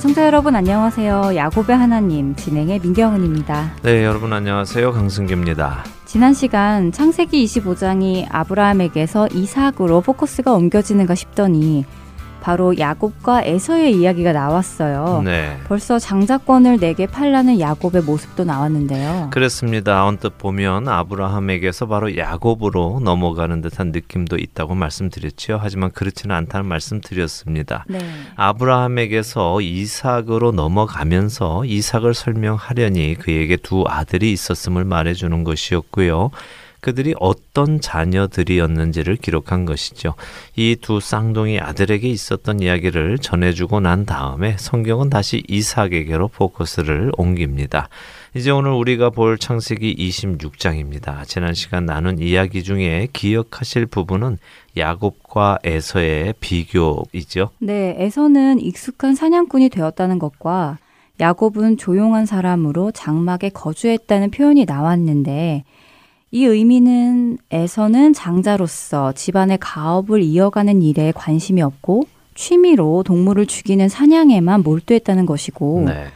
청자 여러분 안녕하세요. 야곱의 하나님 진행의 민경은입니다. 네, 여러분 안녕하세요. 강승규입니다. 지난 시간 창세기 25장이 아브라함에게서 이삭으로 포커스가 옮겨지는가 싶더니 바로 야곱과 에서의 이야기가 나왔어요. 네. 벌써 장자권을 내게 팔라는 야곱의 모습도 나왔는데요. 그렇습니다. 언뜻 보면 아브라함에게서 바로 야곱으로 넘어가는 듯한 느낌도 있다고 말씀드렸지요. 하지만 그렇지는 않다는 말씀드렸습니다. 네. 아브라함에게서 이삭으로 넘어가면서 이삭을 설명하려니 그에게 두 아들이 있었음을 말해주는 것이었고요. 그들이 어떤 자녀들이었는지를 기록한 것이죠. 이 두 쌍둥이 아들에게 있었던 이야기를 전해주고 난 다음에 성경은 다시 이삭에게로 포커스를 옮깁니다. 이제 오늘 우리가 볼 창세기 26장입니다. 지난 시간 나눈 이야기 중에 기억하실 부분은 야곱과 에서의 비교이죠. 네, 에서는 익숙한 사냥꾼이 되었다는 것과 야곱은 조용한 사람으로 장막에 거주했다는 표현이 나왔는데 이 의미는 에서는 장자로서 집안의 가업을 이어가는 일에 관심이 없고 취미로 동물을 죽이는 사냥에만 몰두했다는 것이고 네.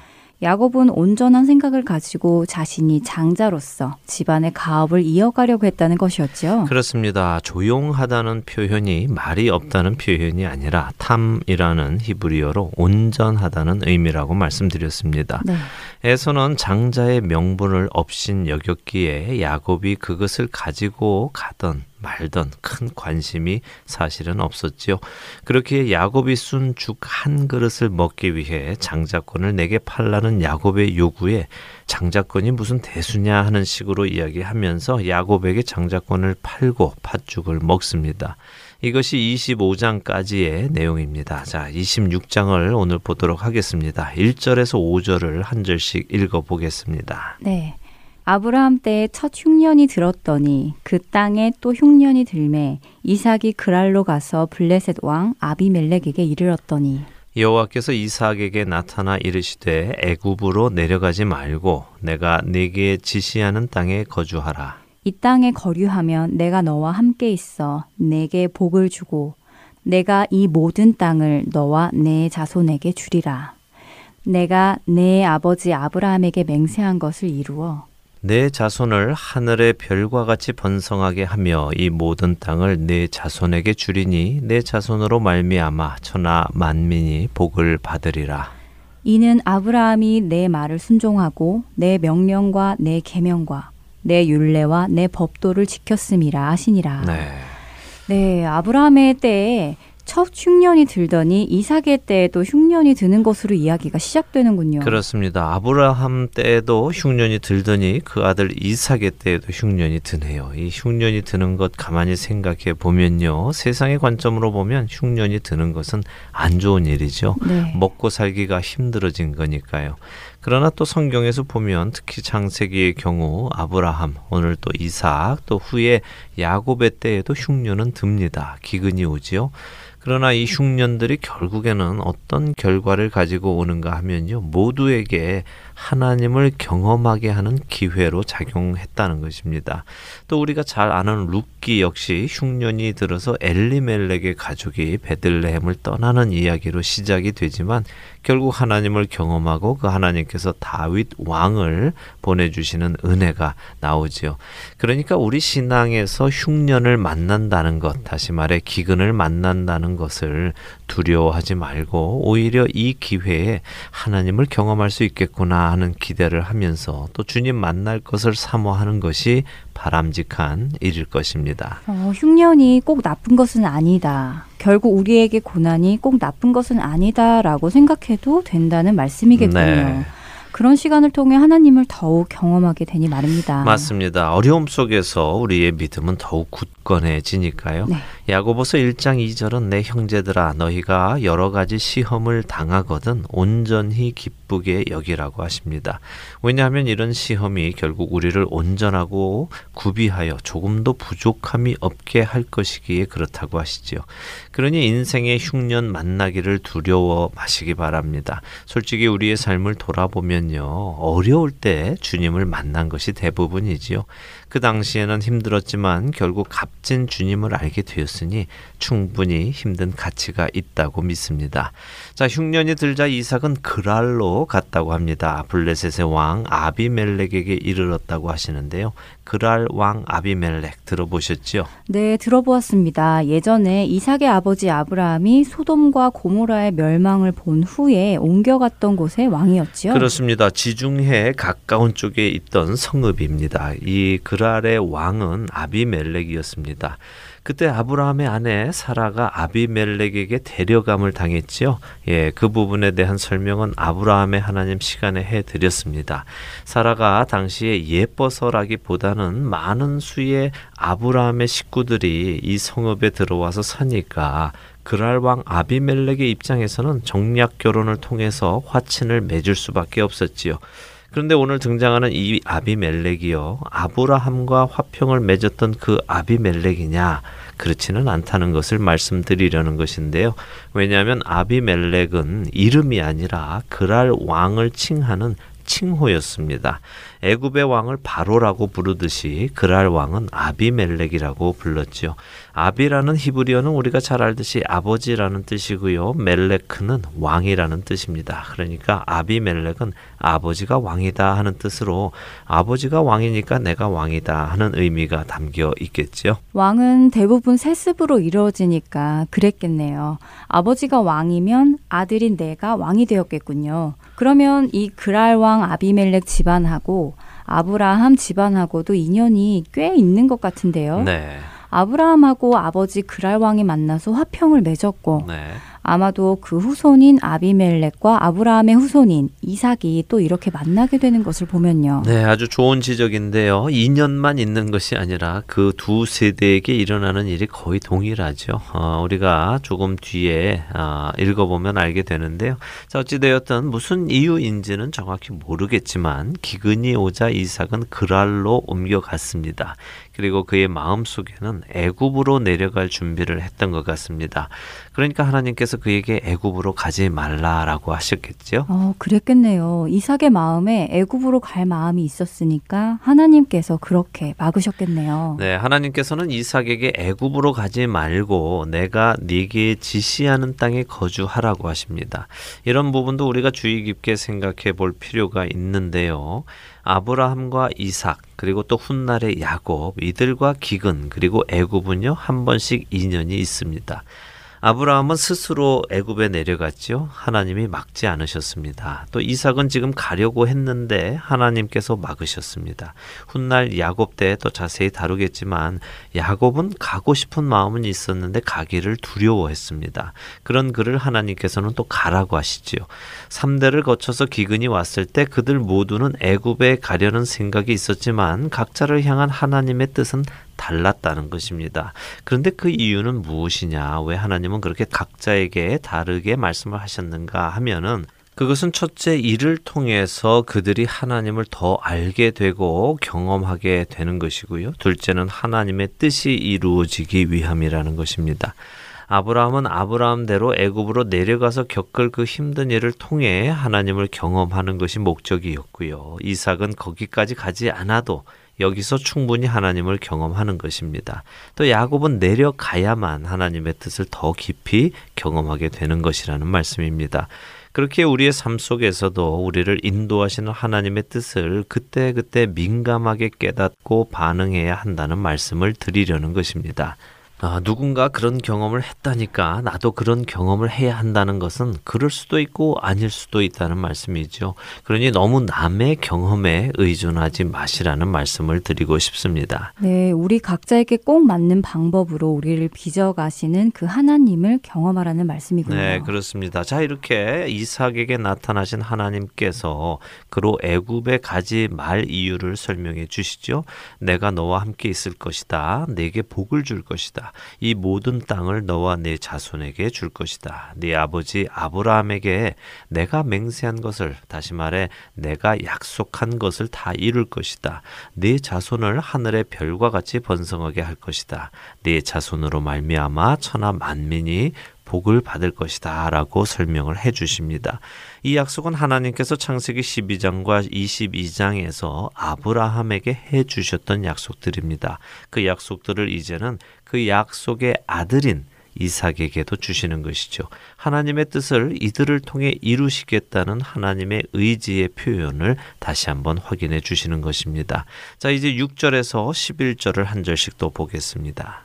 야곱은 온전한 생각을 가지고 자신이 장자로서 집안의 가업을 이어가려고 했다는 것이었죠. 그렇습니다. 조용하다는 표현이 말이 없다는 표현이 아니라 탐이라는 히브리어로 온전하다는 의미라고 말씀드렸습니다. 네. 에서는 장자의 명분을 없인 여겼기에 야곱이 그것을 가지고 가던 말던 큰 관심이 사실은 없었지요. 그렇게 야곱이 순죽한 그릇을 먹기 위해 장자권을 내게 팔라는 야곱의 요구에 장자권이 무슨 대수냐 하는 식으로 이야기하면서 야곱에게 장자권을 팔고 팥죽을 먹습니다. 이것이 25장까지의 내용입니다. 자, 26장을 오늘 보도록 하겠습니다. 1절에서 5절을 한 절씩 읽어 보겠습니다. 네. 아브라함 때에 첫 흉년이 들었더니 그 땅에 또 흉년이 들매 이삭이 그랄로 가서 블레셋 왕 아비멜렉에게 이르렀더니 여호와께서 이삭에게 나타나 이르시되 애굽으로 내려가지 말고 내가 네게 지시하는 땅에 거주하라. 이 땅에 거류하면 내가 너와 함께 있어 내게 복을 주고 내가 이 모든 땅을 너와 내 자손에게 주리라. 내가 내 아버지 아브라함에게 맹세한 것을 이루어 내 자손을 하늘의 별과 같이 번성하게 하며 이 모든 땅을 내 자손에게 주리니 내 자손으로 말미암아 천하 만민이 복을 받으리라. 이는 아브라함이 내 말을 순종하고 내 명령과 내 계명과 내 율례와 내 법도를 지켰음이라 하시니라. 네. 네, 아브라함의 때에 첫 흉년이 들더니 이삭의 때에도 흉년이 드는 것으로 이야기가 시작되는군요. 그렇습니다. 아브라함 때에도 흉년이 들더니 그 아들 이삭의 때에도 흉년이 드네요. 이 흉년이 드는 것 가만히 생각해 보면요. 세상의 관점으로 보면 흉년이 드는 것은 안 좋은 일이죠. 네. 먹고 살기가 힘들어진 거니까요. 그러나 또 성경에서 보면 특히 창세기의 경우 아브라함, 오늘 또 이삭, 또 후에 야곱의 때에도 흉년은 듭니다. 기근이 오지요. 그러나 이 흉년들이 결국에는 어떤 결과를 가지고 오는가 하면요. 모두에게 하나님을 경험하게 하는 기회로 작용했다는 것입니다. 또 우리가 잘 아는 룻기 역시 흉년이 들어서 엘리멜렉의 가족이 베들레헴을 떠나는 이야기로 시작이 되지만 결국 하나님을 경험하고 그 하나님께서 다윗 왕을 보내주시는 은혜가 나오지요. 그러니까 우리 신앙에서 흉년을 만난다는 것, 다시 말해 기근을 만난다는 것을 두려워하지 말고 오히려 이 기회에 하나님을 경험할 수 있겠구나 하는 기대를 하면서 또 주님 만날 것을 사모하는 것이 바람직한 일일 것입니다. 어, 흉년이 꼭 나쁜 것은 아니다. 결국 우리에게 고난이 꼭 나쁜 것은 아니다라고 생각해도 된다는 말씀이겠군요. 네. 그런 시간을 통해 하나님을 더욱 경험하게 되니 말입니다. 맞습니다. 어려움 속에서 우리의 믿음은 더욱 굳 건해지니까요. 네. 야고보서 1장 2절은 내 형제들아 너희가 여러 가지 시험을 당하거든 온전히 기쁘게 여기라고 하십니다. 왜냐하면 이런 시험이 결국 우리를 온전하고 구비하여 조금도 부족함이 없게 할 것이기에 그렇다고 하시지요. 그러니 인생의 흉년 만나기를 두려워 마시기 바랍니다. 솔직히 우리의 삶을 돌아보면요. 어려울 때 주님을 만난 것이 대부분이지요. 그 당시에는 힘들었지만 결국 값진 주님을 알게 되었으니 충분히 힘든 가치가 있다고 믿습니다. 자, 흉년이 들자 이삭은 그랄로 갔다고 합니다. 블레셋의 왕 아비멜렉에게 이르렀다고 하시는데요. 그랄 왕 아비멜렉 들어보셨죠? 네, 들어보았습니다. 예전에 이삭의 아버지 아브라함이 소돔과 고모라의 멸망을 본 후에 옮겨갔던 곳의 왕이었지요. 그렇습니다. 지중해 가까운 쪽에 있던 성읍입니다. 이 그랄의 왕은 아비멜렉이었습니다. 그때 아브라함의 아내 사라가 아비멜렉에게 데려감을 당했지요. 예, 그 부분에 대한 설명은 아브라함의 하나님 시간에 해 드렸습니다. 사라가 당시에 예뻐서라기보다는 많은 수의 아브라함의 식구들이 이 성읍에 들어와서 사니까 그랄 왕 아비멜렉의 입장에서는 정략 결혼을 통해서 화친을 맺을 수밖에 없었지요. 그런데 오늘 등장하는 이 아비멜렉이요. 아브라함과 화평을 맺었던 그 아비멜렉이냐? 그렇지는 않다는 것을 말씀드리려는 것인데요. 왜냐하면 아비멜렉은 이름이 아니라 그랄 왕을 칭하는 칭호였습니다. 애굽의 왕을 바로라고 부르듯이 그랄 왕은 아비멜렉이라고 불렀지요. 아비라는 히브리어는 우리가 잘 알듯이 아버지라는 뜻이고요. 멜레크는 왕이라는 뜻입니다. 그러니까 아비멜렉은 아버지가 왕이다 하는 뜻으로 아버지가 왕이니까 내가 왕이다 하는 의미가 담겨 있겠지요. 왕은 대부분 세습으로 이루어지니까 그랬겠네요. 아버지가 왕이면 아들인 내가 왕이 되었겠군요. 그러면 이 그랄 왕 아비멜렉 집안하고 아브라함 집안하고도 인연이 꽤 있는 것 같은데요. 네. 아브라함하고 아버지 그랄 왕이 만나서 화평을 맺었고 네. 아마도 그 후손인 아비멜렉과 아브라함의 후손인 이삭이 또 이렇게 만나게 되는 것을 보면요. 네, 아주 좋은 지적인데요. 2년만 있는 것이 아니라 그 두 세대에게 일어나는 일이 거의 동일하죠. 어, 우리가 조금 뒤에 어, 읽어보면 알게 되는데요. 자, 어찌되었든 무슨 이유인지는 정확히 모르겠지만 기근이 오자 이삭은 그랄로 옮겨갔습니다. 그리고 그의 마음 속에는 애굽으로 내려갈 준비를 했던 것 같습니다. 그러니까 하나님께서 그에게 애굽으로 가지 말라라고 하셨겠죠. 어, 그랬겠네요. 이삭의 마음에 애굽으로 갈 마음이 있었으니까 하나님께서 그렇게 막으셨겠네요. 네, 하나님께서는 이삭에게 애굽으로 가지 말고 내가 네게 지시하는 땅에 거주하라고 하십니다. 이런 부분도 우리가 주의 깊게 생각해 볼 필요가 있는데요. 아브라함과 이삭 그리고 또 훗날의 야곱 이들과 기근 그리고 애굽은요 한 번씩 인연이 있습니다. 아브라함은 스스로 애굽에 내려갔죠. 하나님이 막지 않으셨습니다. 또 이삭은 지금 가려고 했는데 하나님께서 막으셨습니다. 훗날 야곱 때 또 자세히 다루겠지만 야곱은 가고 싶은 마음은 있었는데 가기를 두려워했습니다. 그런 그를 하나님께서는 또 가라고 하시지요. 3대를 거쳐서 기근이 왔을 때 그들 모두는 애굽에 가려는 생각이 있었지만 각자를 향한 하나님의 뜻은 달랐다는 것입니다. 그런데 그 이유는 무엇이냐? 왜 하나님은 그렇게 각자에게 다르게 말씀을 하셨는가 하면은 그것은 첫째 일을 통해서 그들이 하나님을 더 알게 되고 경험하게 되는 것이고요. 둘째는 하나님의 뜻이 이루어지기 위함이라는 것입니다. 아브라함은 아브라함대로 애굽으로 내려가서 겪을 그 힘든 일을 통해 하나님을 경험하는 것이 목적이었고요. 이삭은 거기까지 가지 않아도 여기서 충분히 하나님을 경험하는 것입니다. 또 야곱은 내려가야만 하나님의 뜻을 더 깊이 경험하게 되는 것이라는 말씀입니다. 그렇게 우리의 삶 속에서도 우리를 인도하시는 하나님의 뜻을 그때그때 민감하게 깨닫고 반응해야 한다는 말씀을 드리려는 것입니다. 아, 누군가 그런 경험을 했다니까 나도 그런 경험을 해야 한다는 것은 그럴 수도 있고 아닐 수도 있다는 말씀이죠. 그러니 너무 남의 경험에 의존하지 마시라는 말씀을 드리고 싶습니다. 네, 우리 각자에게 꼭 맞는 방법으로 우리를 빚어가시는 그 하나님을 경험하라는 말씀이군요. 네, 그렇습니다. 자, 이렇게 이삭에게 나타나신 하나님께서 그로 애굽에 가지 말 이유를 설명해 주시죠. 내가 너와 함께 있을 것이다. 내게 복을 줄 것이다. 이 모든 땅을 너와 네 자손에게 줄 것이다. 네 아버지 아브라함에게 내가 맹세한 것을 다시 말해 내가 약속한 것을 다 이룰 것이다. 네 자손을 하늘의 별과 같이 번성하게 할 것이다. 네 자손으로 말미암아 천하 만민이 복을 받을 것이다 라고 설명을 해 주십니다. 이 약속은 하나님께서 창세기 12장과 22장에서 아브라함에게 해 주셨던 약속들입니다. 그 약속들을 이제는 그 약속의 아들인 이삭에게도 주시는 것이죠. 하나님의 뜻을 이들을 통해 이루시겠다는 하나님의 의지의 표현을 다시 한번 확인해 주시는 것입니다. 자, 이제 6절에서 11절을 한 절씩 또 보겠습니다.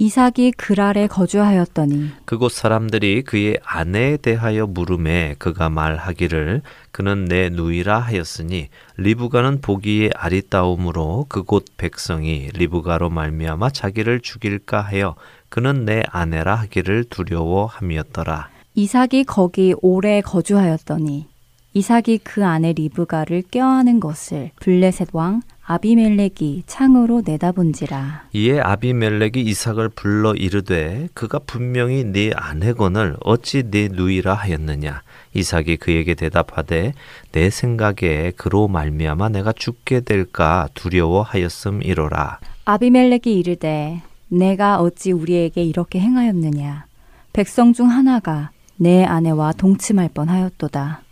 이삭이 그랄에 거주하였더니 그곳 사람들이 그의 아내에 대하여 물음에 그가 말하기를 그는 내 누이라 하였으니 리브가는 보기에 아리따움으로 그곳 백성이 리브가로 말미암아 자기를 죽일까 하여 그는 내 아내라 하기를 두려워함이었더라. 이삭이 거기 오래 거주하였더니 이삭이 그 아내 리브가를 껴안은 것을 블레셋 왕 아비멜렉이 창으로 내다본지라. 이에 아비멜렉이 이삭을 불러 이르되 그가 분명히 네 아내건을 어찌 네 누이라 하였느냐. 이삭이 그에게 대답하되 내 생각에 그로 말미암아 내가 죽게 될까 두려워하였음이로라. 아비멜렉이 이르되 내가 어찌 우리에게 이렇게 행하였느냐. 백성 중 하나가 내 아내와 동침할 뻔하였도다.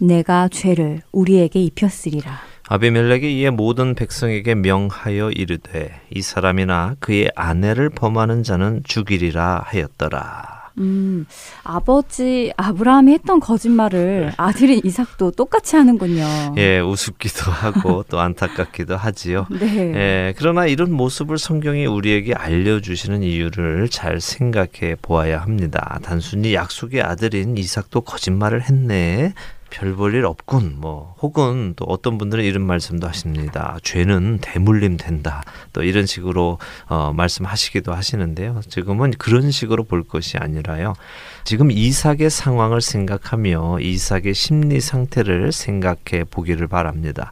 내가 죄를 우리에게 입혔으리라. 아비멜렉이 이에 모든 백성에게 명하여 이르되 이 사람이나 그의 아내를 범하는 자는 죽이리라 하였더라. 음, 아버지 아브라함이 했던 거짓말을 아들인 이삭도 똑같이 하는군요. 예, 우습기도 하고 또 안타깝기도 하지요. 네. 예, 그러나 이런 모습을 성경이 우리에게 알려주시는 이유를 잘 생각해 보아야 합니다. 단순히 약속의 아들인 이삭도 거짓말을 했네. 별 볼 일 없군. 뭐 혹은 또 어떤 분들은 이런 말씀도 하십니다. 죄는 대물림 된다. 또 이런 식으로 어, 말씀하시기도 하시는데요. 지금은 그런 식으로 볼 것이 아니라요. 지금 이삭의 상황을 생각하며 이삭의 심리 상태를 생각해 보기를 바랍니다.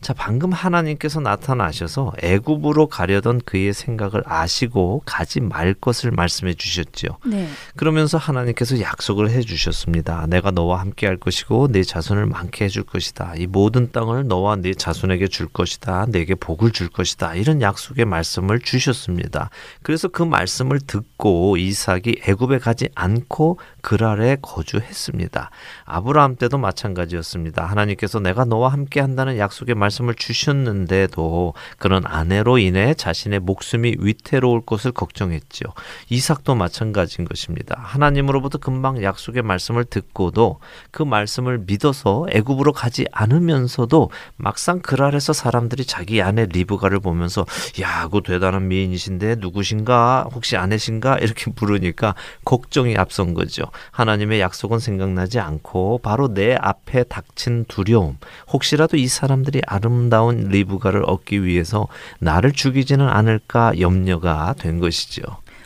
자, 방금 하나님께서 나타나셔서 애굽으로 가려던 그의 생각을 아시고 가지 말 것을 말씀해 주셨죠. 네. 그러면서 하나님께서 약속을 해 주셨습니다. 내가 너와 함께 할 것이고 내 자손을 많게 해줄 것이다. 이 모든 땅을 너와 네 자손에게 줄 것이다. 내게 복을 줄 것이다. 이런 약속의 말씀을 주셨습니다. 그래서 그 말씀을 듣고 이삭이 애굽에 가지 않고 그랄에 거주했습니다. 아브라함 때도 마찬가지였습니다. 하나님께서 내가 너와 함께 한다는 약속의 말씀을 주셨는데도 그런 아내로 인해 자신의 목숨이 위태로울 것을 걱정했죠. 이삭도 마찬가지인 것입니다. 하나님으로부터 금방 약속의 말씀을 듣고도 그 말씀을 믿어서 애굽으로 가지 않으면서도 막상 그랄에서 사람들이 자기 아내 리브가를 보면서 야, 그 대단한 미인이신데 누구신가? 혹시 아내신가? 이렇게 물으니까 걱정이 앞선 거죠. 하나님의 약속은 생각나지 않고 바로 내 앞에 닥친 두려움. 혹시라도 이 사람들이 아름다운 리브가를 얻기 위해서 나를 죽이지는 않을까 염려가 된 것이죠.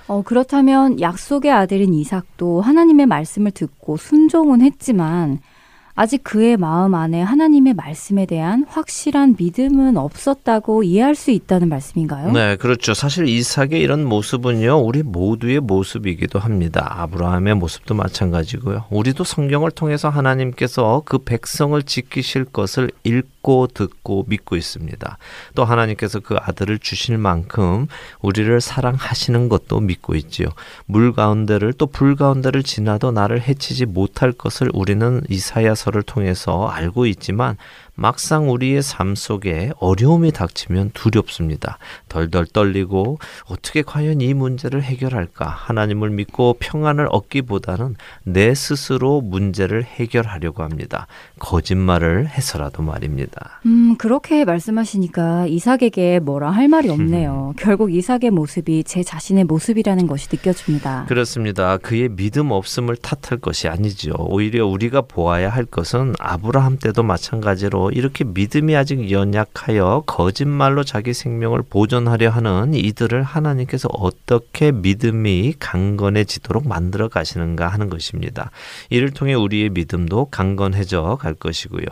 어, 그렇다면 약속의 아들인 이삭도 하나님의 말씀을 듣고 순종은 했지만 아직 그의 마음 안에 하나님의 말씀에 대한 확실한 믿음은 없었다고 이해할 수 있다는 말씀인가요? 네, 그렇죠. 사실 이삭의 이런 모습은요, 우리 모두의 모습이기도 합니다. 아브라함의 모습도 마찬가지고요. 우리도 성경을 통해서 하나님께서 그 백성을 지키실 것을 읽고 듣고 믿고 있습니다. 또 하나님께서 그 아들을 주실 만큼 우리를 사랑하시는 것도 믿고 있지요. 물 가운데를 또 불 가운데를 지나도 나를 해치지 못할 것을 우리는 이사야 서를 통해서 알고 있지만 막상 우리의 삶 속에 어려움이 닥치면 두렵습니다. 덜덜 떨리고 어떻게 과연 이 문제를 해결할까? 하나님을 믿고 평안을 얻기보다는 내 스스로 문제를 해결하려고 합니다. 거짓말을 해서라도 말입니다. 음, 그렇게 말씀하시니까 이삭에게 뭐라 할 말이 없네요. 결국 이삭의 모습이 제 자신의 모습이라는 것이 느껴집니다. 그렇습니다. 그의 믿음 없음을 탓할 것이 아니죠. 오히려 우리가 보아야 할 것은 아브라함 때도 마찬가지로 이렇게 믿음이 아직 연약하여 거짓말로 자기 생명을 보존하려 하는 이들을 하나님께서 어떻게 믿음이 강건해지도록 만들어 가시는가 하는 것입니다. 이를 통해 우리의 믿음도 강건해져 갈 것이고요.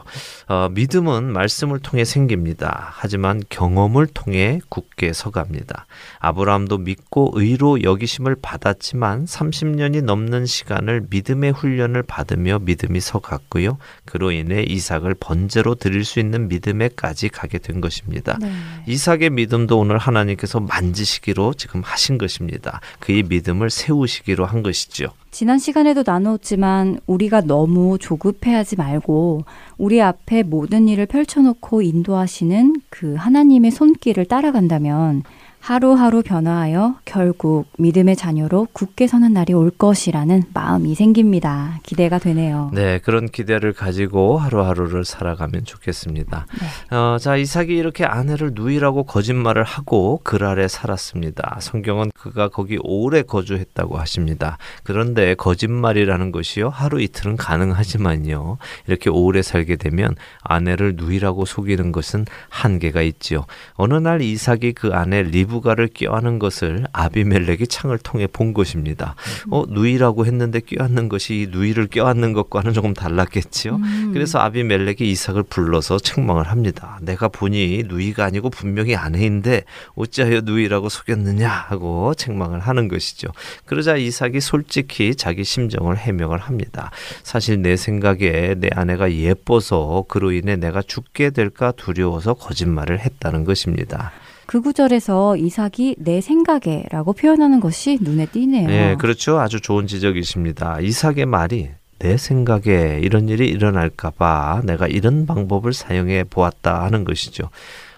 어, 믿음은 말씀을 통해 생깁니다. 하지만 경험을 통해 굳게 서갑니다. 아브라함도 믿고 의로 여기심을 받았지만 30년이 넘는 시간을 믿음의 훈련을 받으며 믿음이 서갔고요. 그로 인해 이삭을 번제로 드릴 수 있는 믿음에까지 가게 된 것입니다. 네. 이삭의 믿음도 오늘 하나님께서 만지시기로 지금 하신 것입니다. 그의 믿음을 세우시기로 한 것이죠. 지난 시간에도 나누었지만 우리가 너무 조급해하지 말고 우리 앞에 모든 일을 펼쳐놓고 인도하시는 그 하나님의 손길을 따라간다면 하루하루 변화하여 결국 믿음의 자녀로 굳게 서는 날이 올 것이라는 마음이 생깁니다. 기대가 되네요. 네, 그런 기대를 가지고 하루하루를 살아가면 좋겠습니다. 네. 어, 자, 이삭이 이렇게 아내를 누이라고 거짓말을 하고 그 아래 살았습니다. 성경은 그가 거기 오래 거주했다고 하십니다. 그런데 거짓말이라는 것이요, 하루 이틀은 가능하지만요, 이렇게 오래 살게 되면 아내를 누이라고 속이는 것은 한계가 있지요. 어느 날 이삭이 그 아내 리브 리브가를 껴안은 것을 아비멜렉이 창을 통해 본 것입니다. 음. 어 누이라고 했는데 껴안는 것이 누이를 껴안는 것과는 조금 달랐겠지요. 음. 그래서 아비멜렉이 이삭을 불러서 책망을 합니다. 내가 보니 누이가 아니고 분명히 아내인데 어찌하여 누이라고 속였느냐 하고 책망을 하는 것이죠. 그러자 이삭이 솔직히 자기 심정을 해명을 합니다. 사실 내 생각에 내 아내가 예뻐서 그로 인해 내가 죽게 될까 두려워서 거짓말을 했다는 것입니다. 그 구절에서 이삭이 내 생각에라고 표현하는 것이 눈에 띄네요. 네, 그렇죠. 아주 좋은 지적이십니다. 이삭의 말이 내 생각에 이런 일이 일어날까봐 내가 이런 방법을 사용해 보았다 하는 것이죠.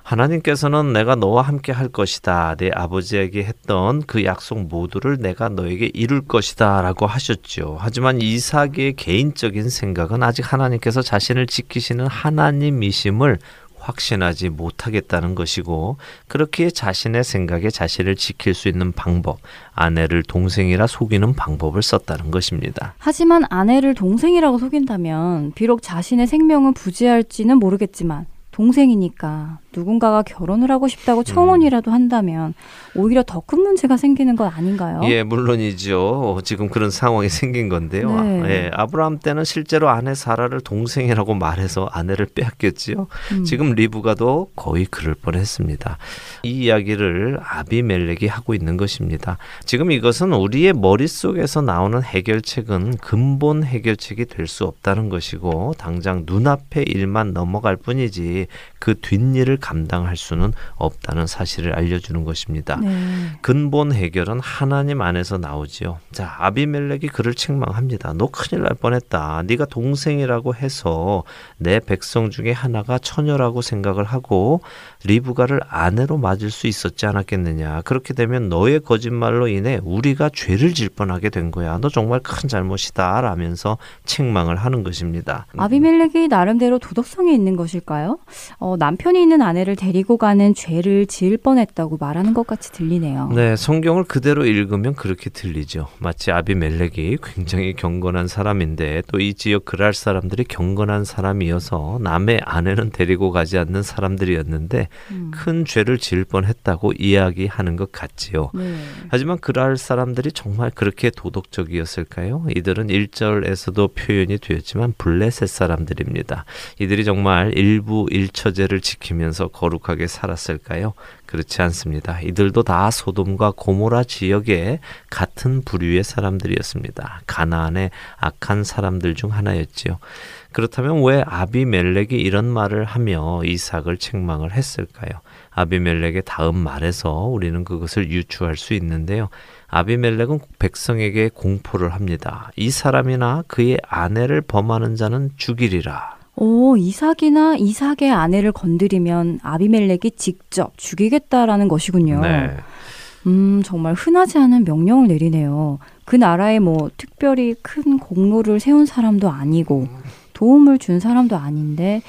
하나님께서는 내가 너와 함께 할 것이다. 내 아버지에게 했던 그 약속 모두를 내가 너에게 이룰 것이다. 라고 하셨죠. 하지만 이삭의 개인적인 생각은 아직 하나님께서 자신을 지키시는 하나님이심을 확신하지 못하겠다는 것이고 그렇게 자신의 생각에 자신을 지킬 수 있는 방법, 아내를 동생이라 속이는 방법을 썼다는 것입니다. 하지만 아내를 동생이라고 속인다면 비록 자신의 생명은 부지할지는 모르겠지만 동생이니까 누군가가 결혼을 하고 싶다고 청혼이라도 한다면 오히려 더 큰 문제가 생기는 건 아닌가요? 예, 물론이죠. 지금 그런 상황이 생긴 건데요. 네. 예, 아브라함 때는 실제로 아내 사라를 동생이라고 말해서 아내를 빼앗겼지요. 음. 지금 리브가도 거의 그럴 뻔했습니다. 이 이야기를 아비멜렉이 하고 있는 것입니다. 지금 이것은 우리의 머릿속에서 나오는 해결책은 근본 해결책이 될 수 없다는 것이고 당장 눈앞의 일만 넘어갈 뿐이지 그 뒷일을 감당할 수는 없다는 사실을 알려주는 것입니다. 네. 근본 해결은 하나님 안에서 나오지요. 자, 아비멜렉이 그를 책망합니다. 너 큰일 날 뻔했다. 네가 동생이라고 해서 내 백성 중에 하나가 처녀라고 생각을 하고 리브가를 아내로 맞을 수 있었지 않았겠느냐. 그렇게 되면 너의 거짓말로 인해 우리가 죄를 질 뻔하게 된 거야. 너 정말 큰 잘못이다. 라면서 책망을 하는 것입니다. 아비멜렉이 나름대로 도덕성이 있는 것일까요? 어, 남편이 있는 아내를 데리고 가는 죄를 지을 뻔했다고 말하는 것 같이 들리네요. 네, 성경을 그대로 읽으면 그렇게 들리죠. 마치 아비멜렉이 굉장히 경건한 사람인데 또 이 지역 그랄 사람들이 경건한 사람이어서 남의 아내는 데리고 가지 않는 사람들이었는데 음. 큰 죄를 지을 뻔했다고 이야기하는 것 같지요. 네. 하지만 그랄 사람들이 정말 그렇게 도덕적이었을까요? 이들은 1절에서도 표현이 되었지만 블레셋 사람들입니다. 이들이 정말 일부 일처제를 지키면서 거룩하게 살았을까요? 그렇지 않습니다. 이들도 다 소돔과 고모라 지역의 같은 부류의 사람들이었습니다. 가나안의 악한 사람들 중 하나였지요. 그렇다면 왜 아비멜렉이 이런 말을 하며 이삭을 책망을 했을까요? 아비멜렉의 다음 말에서 우리는 그것을 유추할 수 있는데요. 아비멜렉은 백성에게 공포를 합니다. 이 사람이나 그의 아내를 범하는 자는 죽이리라. 오, 이삭이나 이삭의 아내를 건드리면 아비멜렉이 직접 죽이겠다라는 것이군요. 네. 음, 정말 흔하지 않은 명령을 내리네요. 그 나라에 뭐 특별히 큰 공로를 세운 사람도 아니고 도움을 준 사람도 아닌데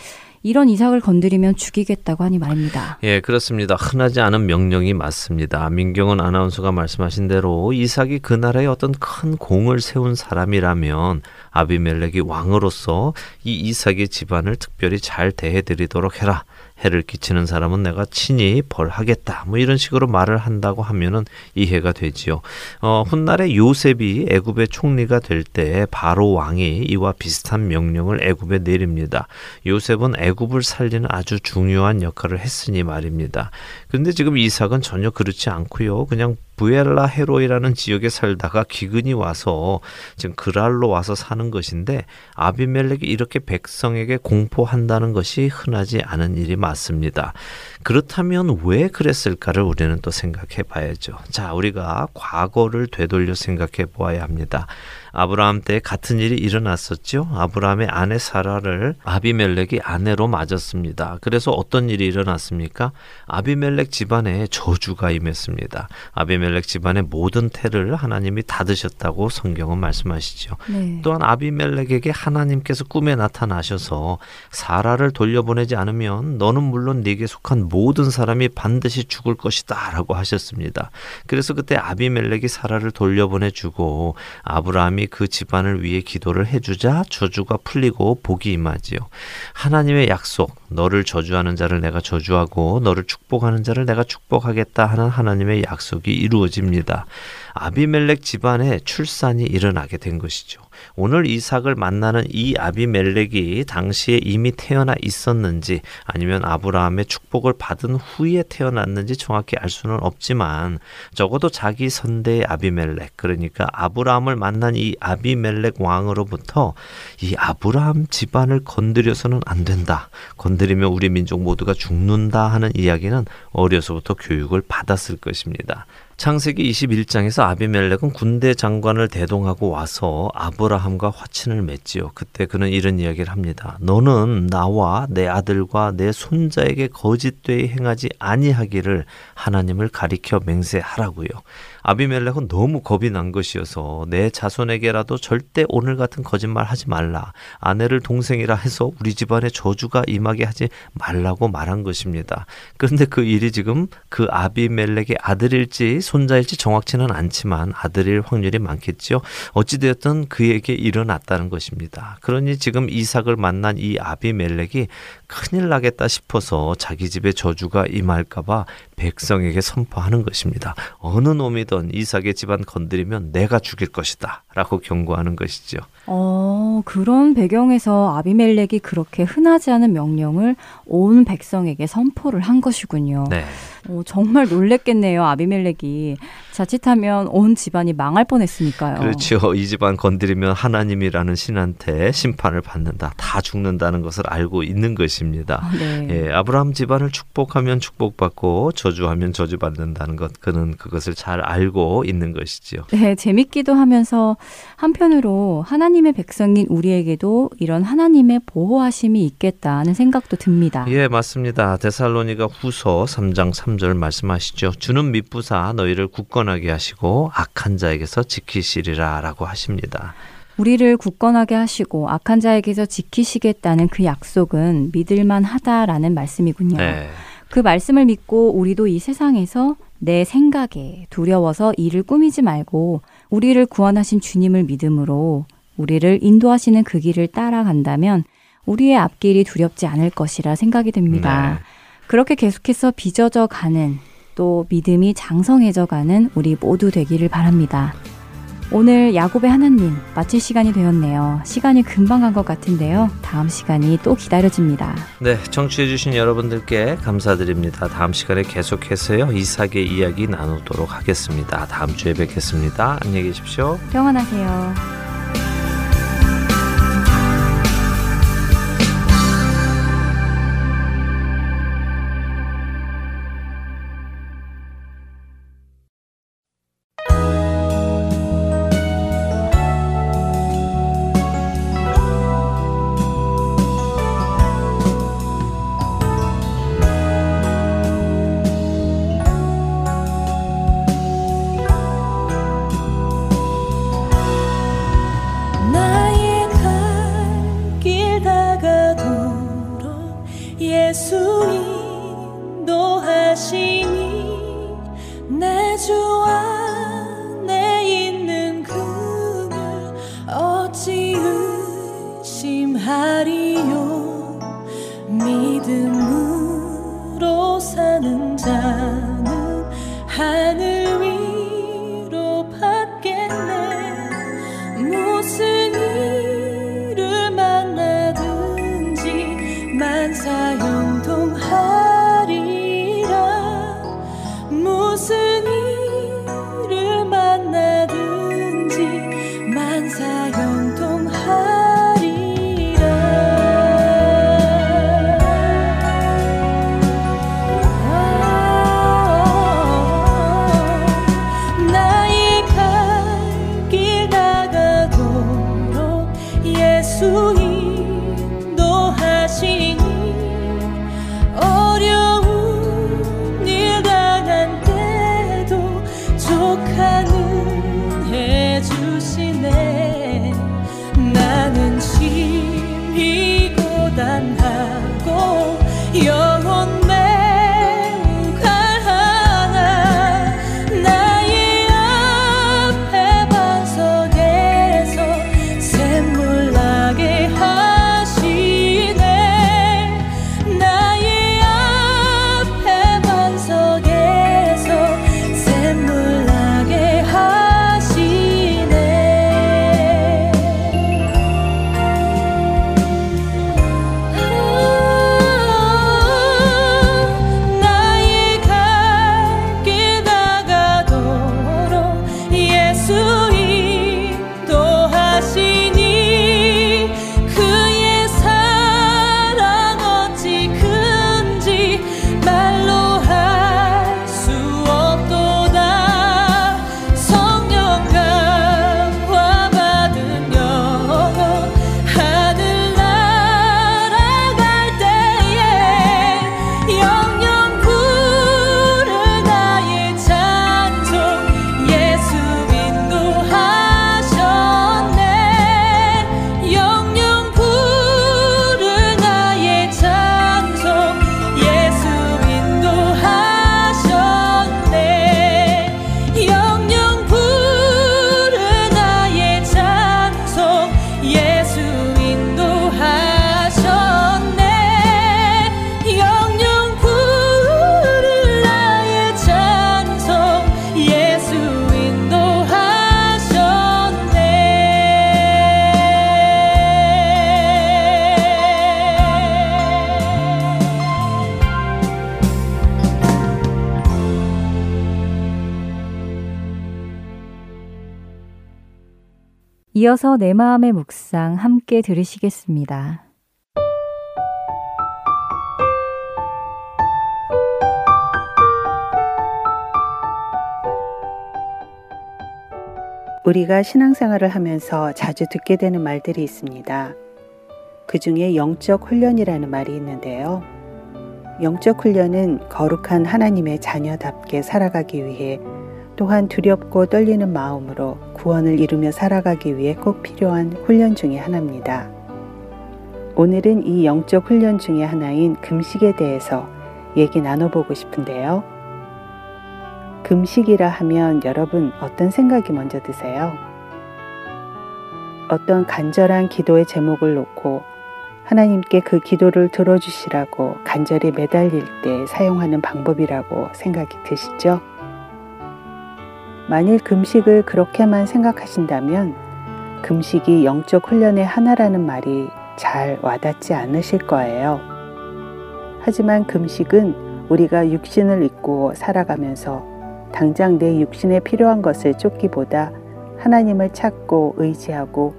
이런 이삭을 건드리면 죽이겠다고 하니 말입니다. 예, 그렇습니다. 흔하지 않은 명령이 맞습니다. 민경은 아나운서가 말씀하신 대로 이삭이 그 나라에 어떤 큰 공을 세운 사람이라면 아비멜렉이 왕으로서 이 이삭의 집안을 특별히 잘 대해드리도록 해라. 해를 끼치는 사람은 내가 친히 벌하겠다. 뭐 이런 식으로 말을 한다고 하면은 이해가 되지요. 어, 훗날에 요셉이 애굽의 총리가 될 때 바로 왕이 이와 비슷한 명령을 애굽에 내립니다. 요셉은 애굽을 살리는 아주 중요한 역할을 했으니 말입니다. 그런데 지금 이삭은 전혀 그렇지 않고요. 그냥 부엘라 헤로이라는 지역에 살다가 기근이 와서 지금 그랄로 와서 사는 것인데 아비멜렉이 이렇게 백성에게 공포한다는 것이 흔하지 않은 일이 맞습니다. 그렇다면 왜 그랬을까를 우리는 또 생각해 봐야죠. 자, 우리가 과거를 되돌려 생각해 보아야 합니다. 아브라함 때 같은 일이 일어났었죠. 아브라함의 아내 사라를 아비멜렉이 아내로 맞았습니다. 그래서 어떤 일이 일어났습니까? 아비멜렉 집안에 저주가 임했습니다. 아비멜렉 집안의 모든 태를 하나님이 닫으셨다고 성경은 말씀하시죠. 네. 또한 아비멜렉에게 하나님께서 꿈에 나타나셔서 사라를 돌려보내지 않으면 너는 물론 네게 속한 모든 사람이 반드시 죽을 것이다라고 하셨습니다. 그래서 그때 아비멜렉이 사라를 돌려보내 주고 아브라함이 하나님이 그 집안을 위해 기도를 해주자 저주가 풀리고 복이 임하지요. 하나님의 약속, 너를 저주하는 자를 내가 저주하고 너를 축복하는 자를 내가 축복하겠다 하는 하나님의 약속이 이루어집니다. 아비멜렉 집안에 출산이 일어나게 된 것이죠. 오늘 이삭을 만나는 이 아비멜렉이 당시에 이미 태어나 있었는지 아니면 아브라함의 축복을 받은 후에 태어났는지 정확히 알 수는 없지만 적어도 자기 선대의 아비멜렉 그러니까 아브라함을 만난 이 아비멜렉 왕으로부터 이 아브라함 집안을 건드려서는 안 된다. 건드리면 우리 민족 모두가 죽는다 하는 이야기는 어려서부터 교육을 받았을 것입니다. 창세기 21장에서 아비멜렉은 군대 장관을 대동하고 와서 아브라함과 화친을 맺지요. 그때 그는 이런 이야기를 합니다. 너는 나와 내 아들과 내 손자에게 거짓되이 행하지 아니하기를 하나님을 가리켜 맹세하라고요. 아비멜렉은 너무 겁이 난 것이어서 내 자손에게라도 절대 오늘 같은 거짓말 하지 말라. 아내를 동생이라 해서 우리 집안에 저주가 임하게 하지 말라고 말한 것입니다. 그런데 그 일이 지금 그 아비멜렉의 아들일지 손자일지 정확치는 않지만 아들일 확률이 많겠지요. 어찌되었든 그에게 일어났다는 것입니다. 그러니 지금 이삭을 만난 이 아비멜렉이 큰일 나겠다 싶어서 자기 집에 저주가 임할까봐 백성에게 선포하는 것입니다. 어느 놈이 든 이삭의 집안 건드리면 내가 죽일 것이다. 라고 경고하는 것이죠. 어, 그런 배경에서 아비멜렉이 그렇게 흔하지 않은 명령을 온 백성에게 선포를 한 것이군요. 네. 어, 정말 놀랬겠네요, 아비멜렉이. 자칫하면 온 집안이 망할 뻔했으니까요. 그렇죠. 이 집안 건드리면 하나님이라는 신한테 심판을 받는다. 다 죽는다는 것을 알고 있는 것입니다. 아, 네. 예, 아브라함 집안을 축복하면 축복받고 저주하면 저주받는다는 것. 그는 그것을 잘 알고 있는 것이지요. 네, 재밌기도 하면서 한편으로 하나님의 백성인 우리에게도 이런 하나님의 보호하심이 있겠다는 생각도 듭니다. 예, 맞습니다. 데살로니가 후서 3장 3절 말씀하시죠. 주는 미부사 너희를 굳건하게 하시고 악한 자에게서 지키시리라라고 하십니다. 우리를 굳건하게 하시고 악한 자에게서 지키시겠다는 그 약속은 믿을만 하다라는 말씀이군요. 네. 그 말씀을 믿고 우리도 이 세상에서 내 생각에 두려워서 일을 꾸미지 말고 우리를 구원하신 주님을 믿음으로 우리를 인도하시는 그 길을 따라간다면 우리의 앞길이 두렵지 않을 것이라 생각이 됩니다. 네. 그렇게 계속해서 빚어져 가는 또 믿음이 장성해져 가는 우리 모두 되기를 바랍니다. 오늘 야곱의 하나님 마칠 시간이 되었네요. 시간이 금방 간 것 같은데요. 다음 시간이 또 기다려집니다. 네, 청취해주신 여러분들께 감사드립니다. 다음 시간에 계속해서요 이삭의 이야기 나누도록 하겠습니다. 다음 주에 뵙겠습니다. 안녕히 계십시오. 평안하세요. Jesus. 이어서 내 마음의 묵상 함께 들으시겠습니다. 우리가 신앙생활을 하면서 자주 듣게 되는 말들이 있습니다. 그 중에 영적 훈련이라는 말이 있는데요. 영적 훈련은 거룩한 하나님의 자녀답게 살아가기 위해 또한 두렵고 떨리는 마음으로 구원을 이루며 살아가기 위해 꼭 필요한 훈련 중의 하나입니다. 오늘은 이 영적 훈련 중의 하나인 금식에 대해서 얘기 나눠보고 싶은데요. 금식이라 하면 여러분 어떤 생각이 먼저 드세요? 어떤 간절한 기도의 제목을 놓고 하나님께 그 기도를 들어주시라고 간절히 매달릴 때 사용하는 방법이라고 생각이 드시죠? 만일 금식을 그렇게만 생각하신다면 금식이 영적 훈련의 하나라는 말이 잘 와닿지 않으실 거예요. 하지만 금식은 우리가 육신을 잊고 살아가면서 당장 내 육신에 필요한 것을 쫓기보다 하나님을 찾고 의지하고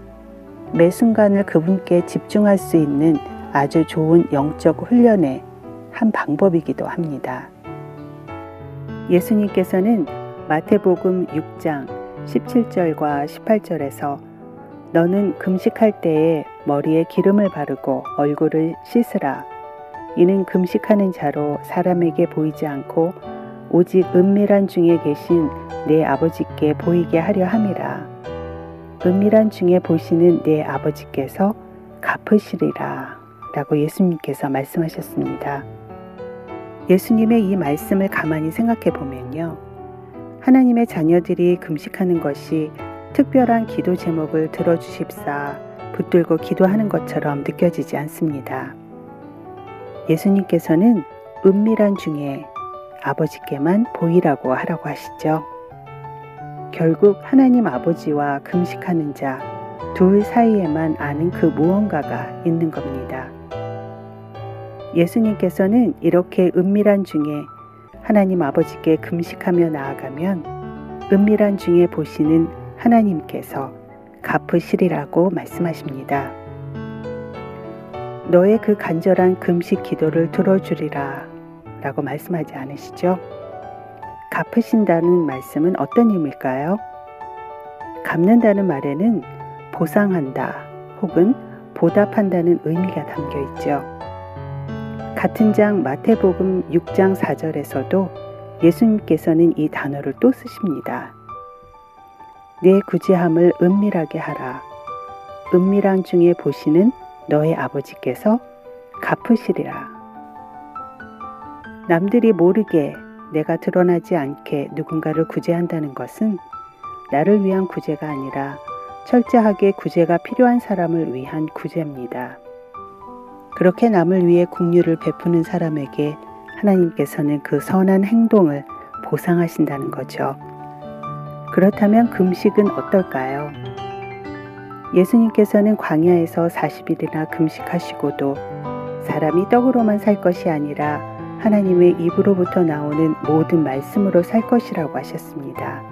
매 순간을 그분께 집중할 수 있는 아주 좋은 영적 훈련의 한 방법이기도 합니다. 예수님께서는 마태복음 6장 17절과 18절에서 너는 금식할 때에 머리에 기름을 바르고 얼굴을 씻으라. 이는 금식하는 자로 사람에게 보이지 않고 오직 은밀한 중에 계신 내 아버지께 보이게 하려 함이라. 은밀한 중에 보시는 내 아버지께서 갚으시리라. 라고 예수님께서 말씀하셨습니다. 예수님의 이 말씀을 가만히 생각해 보면요. 하나님의 자녀들이 금식하는 것이 특별한 기도 제목을 들어주십사 붙들고 기도하는 것처럼 느껴지지 않습니다. 예수님께서는 은밀한 중에 아버지께만 보이라고 하라고 하시죠. 결국 하나님 아버지와 금식하는 자 둘 사이에만 아는 그 무언가가 있는 겁니다. 예수님께서는 이렇게 은밀한 중에 하나님 아버지께 금식하며 나아가면 은밀한 중에 보시는 하나님께서 갚으시리라고 말씀하십니다. 너의 그 간절한 금식 기도를 들어주리라 라고 말씀하지 않으시죠? 갚으신다는 말씀은 어떤 의미일까요? 갚는다는 말에는 보상한다 혹은 보답한다는 의미가 담겨 있죠. 같은 장 마태복음 6장 4절에서도 예수님께서는 이 단어를 또 쓰십니다. 내 구제함을 은밀하게 하라. 은밀한 중에 보시는 너의 아버지께서 갚으시리라. 남들이 모르게 내가 드러나지 않게 누군가를 구제한다는 것은 나를 위한 구제가 아니라 철저하게 구제가 필요한 사람을 위한 구제입니다. 그렇게 남을 위해 국류를 베푸는 사람에게 하나님께서는 그 선한 행동을 보상하신다는 거죠. 그렇다면 금식은 어떨까요? 예수님께서는 광야에서 40일이나 금식하시고도 사람이 떡으로만 살 것이 아니라 하나님의 입으로부터 나오는 모든 말씀으로 살 것이라고 하셨습니다.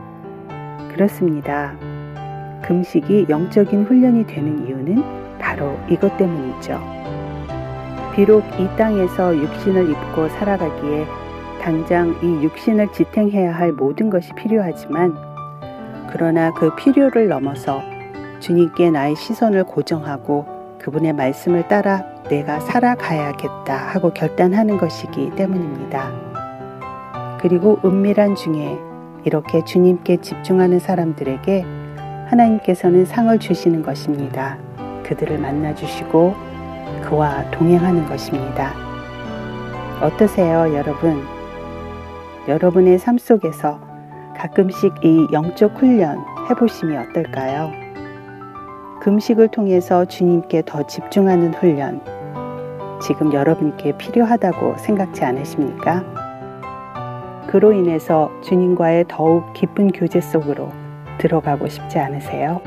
그렇습니다. 금식이 영적인 훈련이 되는 이유는 바로 이것 때문이죠. 비록 이 땅에서 육신을 입고 살아가기에 당장 이 육신을 지탱해야 할 모든 것이 필요하지만 그러나 그 필요를 넘어서 주님께 나의 시선을 고정하고 그분의 말씀을 따라 내가 살아가야겠다 하고 결단하는 것이기 때문입니다. 그리고 은밀한 중에 이렇게 주님께 집중하는 사람들에게 하나님께서는 상을 주시는 것입니다. 그들을 만나주시고 그와 동행하는 것입니다. 어떠세요, 여러분? 여러분의 삶 속에서 가끔씩 이 영적 훈련 해보심이 어떨까요? 금식을 통해서 주님께 더 집중하는 훈련, 지금 여러분께 필요하다고 생각지 않으십니까? 그로 인해서 주님과의 더욱 깊은 교제 속으로 들어가고 싶지 않으세요?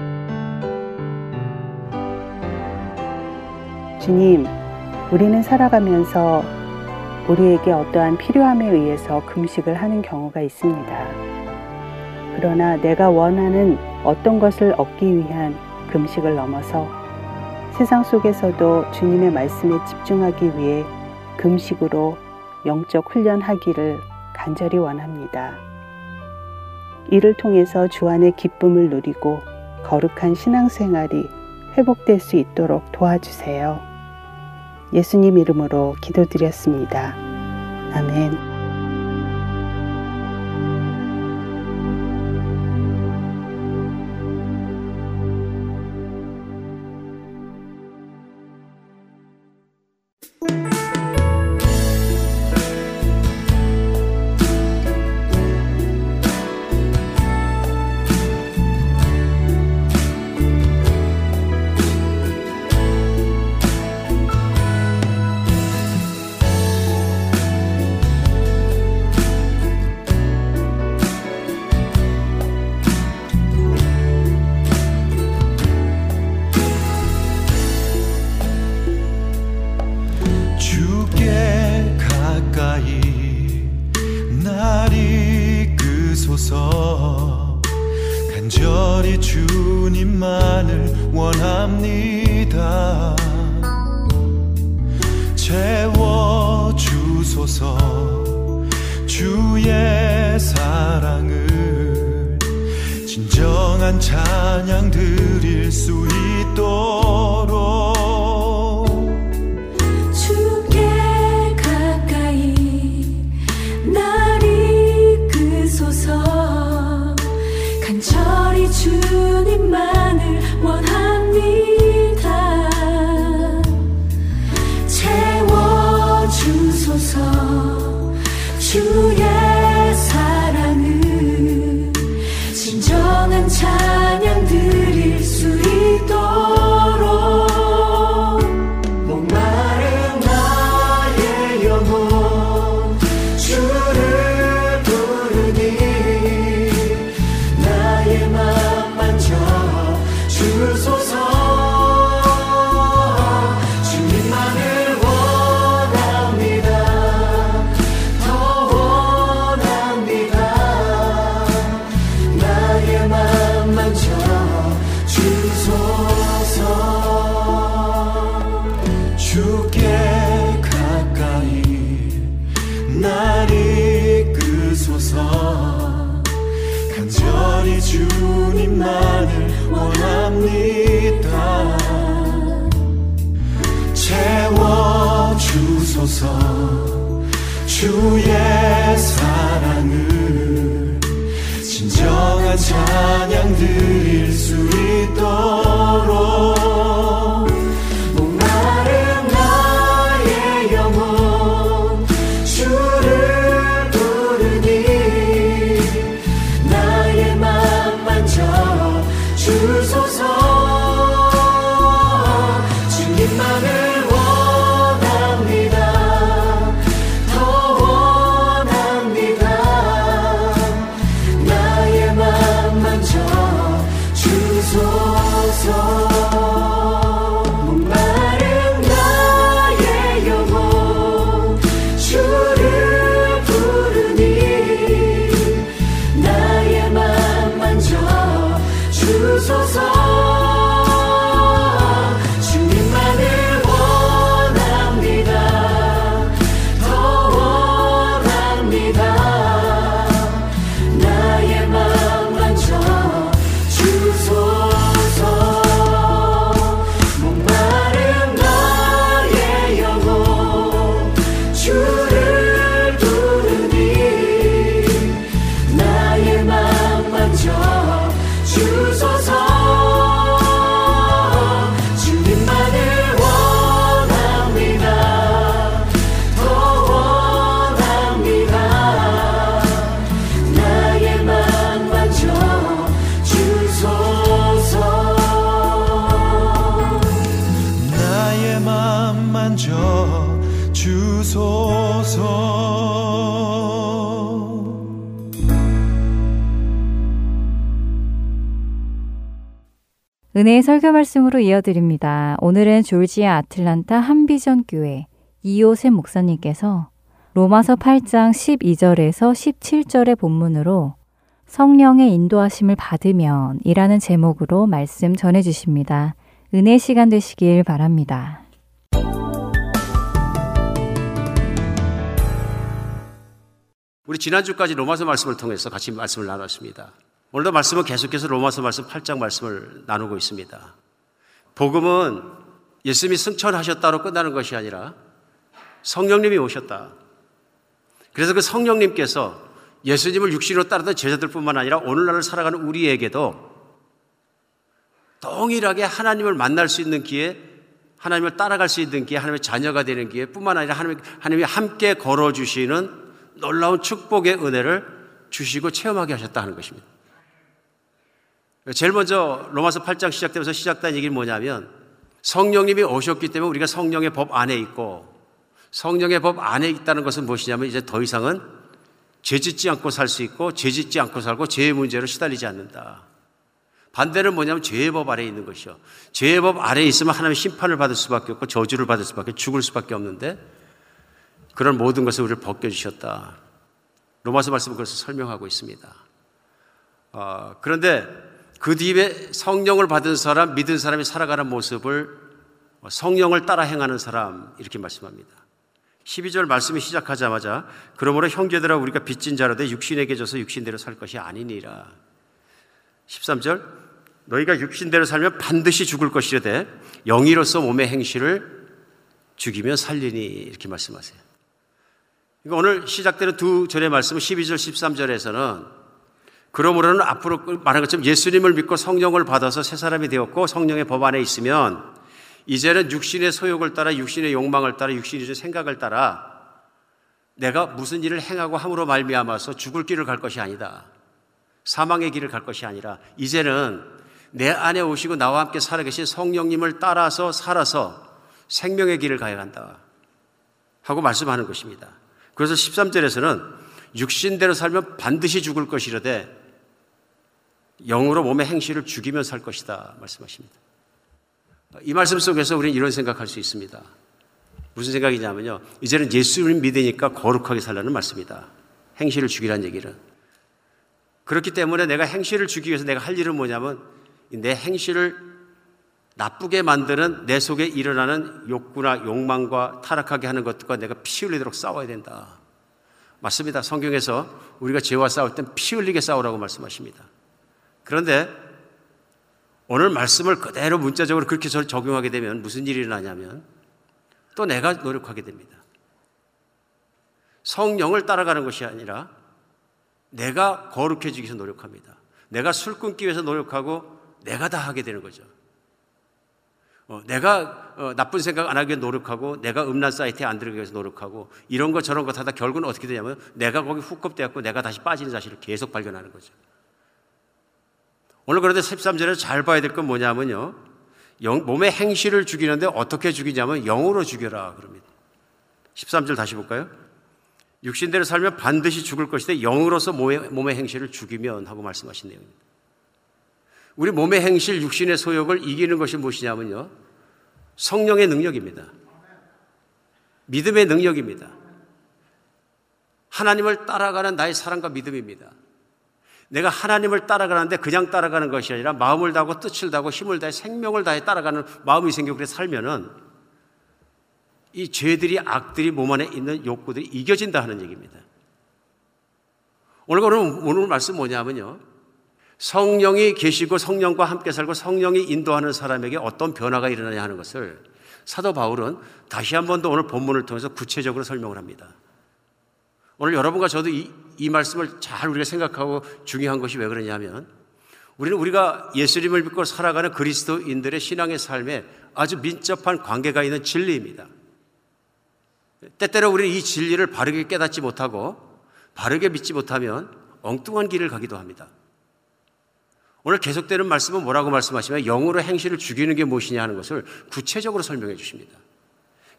주님, 우리는 살아가면서 우리에게 어떠한 필요함에 의해서 금식을 하는 경우가 있습니다. 그러나 내가 원하는 어떤 것을 얻기 위한 금식을 넘어서 세상 속에서도 주님의 말씀에 집중하기 위해 금식으로 영적 훈련하기를 간절히 원합니다. 이를 통해서 주 안의 기쁨을 누리고 거룩한 신앙생활이 회복될 수 있도록 도와주세요. 예수님 이름으로 기도드렸습니다. 아멘. 은혜의 설교 말씀으로 이어드립니다. 오늘은 졸지아 아틀란타 한비전 교회 이호셉 목사님께서 로마서 8장 12절에서 17절의 본문으로 성령의 인도하심을 받으면 이라는 제목으로 말씀 전해 주십니다. 은혜 시간 되시길 바랍니다. 우리 지난주까지 로마서 말씀을 통해서 같이 말씀을 나눴습니다. 오늘도 말씀은 계속해서 로마서 말씀 8장 말씀을 나누고 있습니다. 복음은 예수님이 승천하셨다로 끝나는 것이 아니라 성령님이 오셨다. 그래서 그 성령님께서 예수님을 육신으로 따르던 제자들뿐만 아니라 오늘날을 살아가는 우리에게도 동일하게 하나님을 만날 수 있는 기회, 하나님을 따라갈 수 있는 기회, 하나님의 자녀가 되는 기회 뿐만 아니라 하나님, 하나님이 함께 걸어주시는 놀라운 축복의 은혜를 주시고 체험하게 하셨다 하는 것입니다. 제일 먼저 로마서 8장 시작되면서 시작된 얘기는 뭐냐면 성령님이 오셨기 때문에 우리가 성령의 법 안에 있고 성령의 법 안에 있다는 것은 무엇이냐면 이제 더 이상은 죄 짓지 않고 살 수 있고 죄 짓지 않고 살고 죄의 문제로 시달리지 않는다. 반대는 뭐냐면 죄의 법 아래에 있는 것이요. 죄의 법 아래에 있으면 하나님의 심판을 받을 수밖에 없고 저주를 받을 수밖에 죽을 수밖에 없는데 그런 모든 것을 우리를 벗겨주셨다. 로마서 말씀은 그것을 설명하고 있습니다. 어, 그런데 그 뒤에 성령을 받은 사람, 믿은 사람이 살아가는 모습을 성령을 따라 행하는 사람 이렇게 말씀합니다. 12절 말씀이 시작하자마자 그러므로 형제들아 우리가 빚진 자로 돼 육신에게 져서 육신대로 살 것이 아니니라. 13절 너희가 육신대로 살면 반드시 죽을 것이라되 영이로서 몸의 행실을 죽이면 살리니 이렇게 말씀하세요. 그러니까 오늘 시작되는 두 절의 말씀은 12절 13절에서는 그러므로는 앞으로 말한 것처럼 예수님을 믿고 성령을 받아서 새 사람이 되었고 성령의 법 안에 있으면 이제는 육신의 소욕을 따라 육신의 욕망을 따라 육신의 생각을 따라 내가 무슨 일을 행하고 함으로 말미암아서 죽을 길을 갈 것이 아니다. 사망의 길을 갈 것이 아니라 이제는 내 안에 오시고 나와 함께 살아계신 성령님을 따라서 살아서 생명의 길을 가야 한다. 하고 말씀하는 것입니다. 그래서 13절에서는 육신대로 살면 반드시 죽을 것이라되 영으로 몸의 행실을 죽이며 살 것이다 말씀하십니다. 이 말씀 속에서 우리는 이런 생각할 수 있습니다. 무슨 생각이냐면요. 이제는 예수를 믿으니까 거룩하게 살라는 말씀이다. 행실을 죽이라는 얘기는. 그렇기 때문에 내가 행실을 죽이기 위해서 내가 할 일은 뭐냐면 내 행실을 나쁘게 만드는 내 속에 일어나는 욕구나 욕망과 타락하게 하는 것들과 내가 피 흘리도록 싸워야 된다. 맞습니다. 성경에서 우리가 죄와 싸울 땐 피 흘리게 싸우라고 말씀하십니다. 그런데 오늘 말씀을 그대로 문자적으로 그렇게 적용하게 되면 무슨 일이 일어나냐면 또 내가 노력하게 됩니다. 성령을 따라가는 것이 아니라 내가 거룩해지기 위해서 노력합니다. 내가 술 끊기 위해서 노력하고 내가 다 하게 되는 거죠. 어, 내가 어, 나쁜 생각 안 하기 위해 노력하고 내가 음란 사이트에 안 들어가기 위해서 노력하고 이런 것 저런 것 하다 결국은 어떻게 되냐면 내가 거기 훅컵되었고 내가 다시 빠지는 자신을 계속 발견하는 거죠. 오늘 그런데 13절에 잘 봐야 될 건 뭐냐면요. 영, 몸의 행실을 죽이는데 어떻게 죽이냐면 영으로 죽여라 그럽니다. 13절 다시 볼까요? 육신대로 살면 반드시 죽을 것인데 영으로서 몸의, 몸의 행실을 죽이면 하고 말씀하신 내용입니다. 우리 몸의 행실, 육신의 소욕을 이기는 것이 무엇이냐면요. 성령의 능력입니다. 믿음의 능력입니다. 하나님을 따라가는 나의 사랑과 믿음입니다. 내가 하나님을 따라가는데 그냥 따라가는 것이 아니라 마음을 다하고 뜻을 다하고 힘을 다해 생명을 다해 따라가는 마음이 생기고 그래 살면은 이 죄들이 악들이 몸 안에 있는 욕구들이 이겨진다 하는 얘기입니다. 오늘 오늘, 오늘 말씀 뭐냐면요. 성령이 계시고 성령과 함께 살고 성령이 인도하는 사람에게 어떤 변화가 일어나냐 하는 것을 사도 바울은 다시 한 번 더 오늘 본문을 통해서 구체적으로 설명을 합니다. 오늘 여러분과 저도 이, 이 말씀을 잘 우리가 생각하고 중요한 것이 왜 그러냐면 우리는 우리가 예수님을 믿고 살아가는 그리스도인들의 신앙의 삶에 아주 민첩한 관계가 있는 진리입니다. 때때로 우리는 이 진리를 바르게 깨닫지 못하고 바르게 믿지 못하면 엉뚱한 길을 가기도 합니다. 오늘 계속되는 말씀은 뭐라고 말씀하시면 영으로 행실을 죽이는 게 무엇이냐 하는 것을 구체적으로 설명해 주십니다.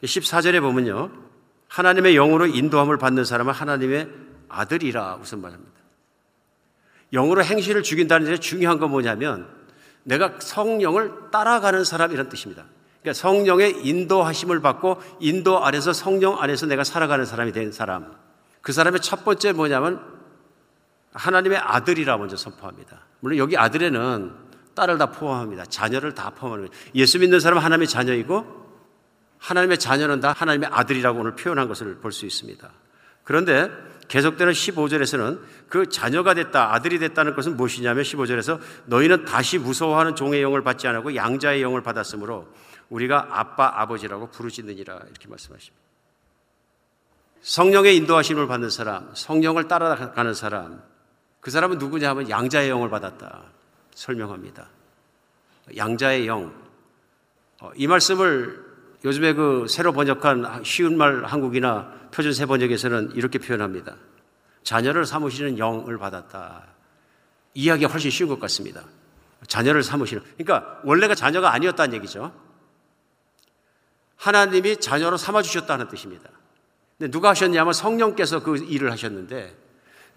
14절에 보면요. 하나님의 영으로 인도함을 받는 사람은 하나님의 아들이라 우선 말합니다. 영으로 행실을 죽인다는 데 중요한 건 뭐냐면 내가 성령을 따라가는 사람 이런 뜻입니다. 그러니까 성령의 인도하심을 받고 인도 안에서 성령 안에서 내가 살아가는 사람이 된 사람. 그 사람의 첫 번째 뭐냐면 하나님의 아들이라 먼저 선포합니다. 물론 여기 아들에는 딸을 다 포함합니다. 자녀를 다 포함합니다. 예수 믿는 사람은 하나님의 자녀이고 하나님의 자녀는 다 하나님의 아들이라고 오늘 표현한 것을 볼 수 있습니다. 그런데 계속되는 15절에서는 그 자녀가 됐다, 아들이 됐다는 것은 무엇이냐면 15절에서 너희는 다시 무서워하는 종의 영을 받지 않고 양자의 영을 받았으므로 우리가 아빠, 아버지라고 부르짖느니라 이렇게 말씀하십니다. 성령의 인도하심을 받는 사람, 성령을 따라가는 사람, 그 사람은 누구냐 하면 양자의 영을 받았다. 설명합니다. 양자의 영. 어, 이 말씀을 요즘에 그 새로 번역한 쉬운 말 한국이나 표준 세 번역에서는 이렇게 표현합니다. 자녀를 사무시는 영을 받았다. 이해하기가 훨씬 쉬운 것 같습니다. 자녀를 사무시는. 그러니까 원래가 자녀가 아니었다는 얘기죠. 하나님이 자녀로 삼아주셨다는 뜻입니다. 근데 누가 하셨냐면 성령께서 그 일을 하셨는데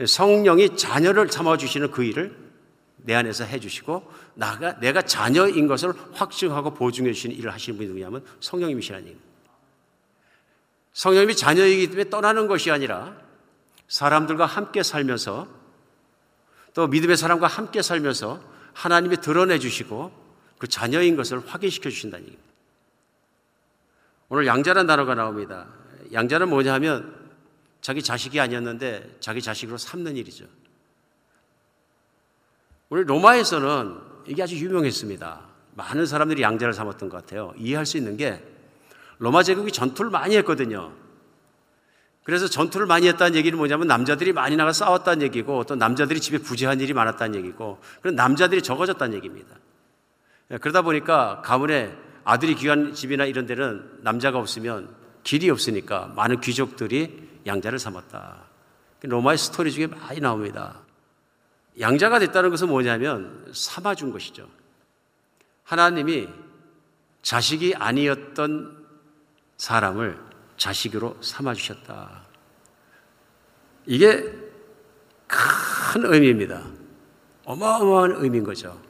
성령이 자녀를 삼아주시는 그 일을 내 안에서 해주시고 나가 내가 자녀인 것을 확증하고 보증해 주시는 일을 하시는 분이 누구냐면 성령님이시라는 얘기입니다. 성령님이 자녀이기 때문에 떠나는 것이 아니라 사람들과 함께 살면서 또 믿음의 사람과 함께 살면서 하나님이 드러내 주시고 그 자녀인 것을 확인시켜 주신다는 얘기입니다. 오늘 양자라는 단어가 나옵니다. 양자는 뭐냐 하면 자기 자식이 아니었는데 자기 자식으로 삼는 일이죠. 우리 로마에서는 이게 아주 유명했습니다. 많은 사람들이 양자를 삼았던 것 같아요. 이해할 수 있는 게 로마 제국이 전투를 많이 했거든요. 그래서 전투를 많이 했다는 얘기는 뭐냐면 남자들이 많이 나가 싸웠다는 얘기고 또 남자들이 집에 부재한 일이 많았다는 얘기고 그런 남자들이 적어졌다는 얘기입니다. 그러다 보니까 가문에 아들이 귀한 집이나 이런 데는 남자가 없으면 길이 없으니까 많은 귀족들이 양자를 삼았다. 로마의 스토리 중에 많이 나옵니다. 양자가 됐다는 것은 뭐냐면 삼아준 것이죠. 하나님이 자식이 아니었던 사람을 자식으로 삼아주셨다. 이게 큰 의미입니다. 어마어마한 의미인 거죠.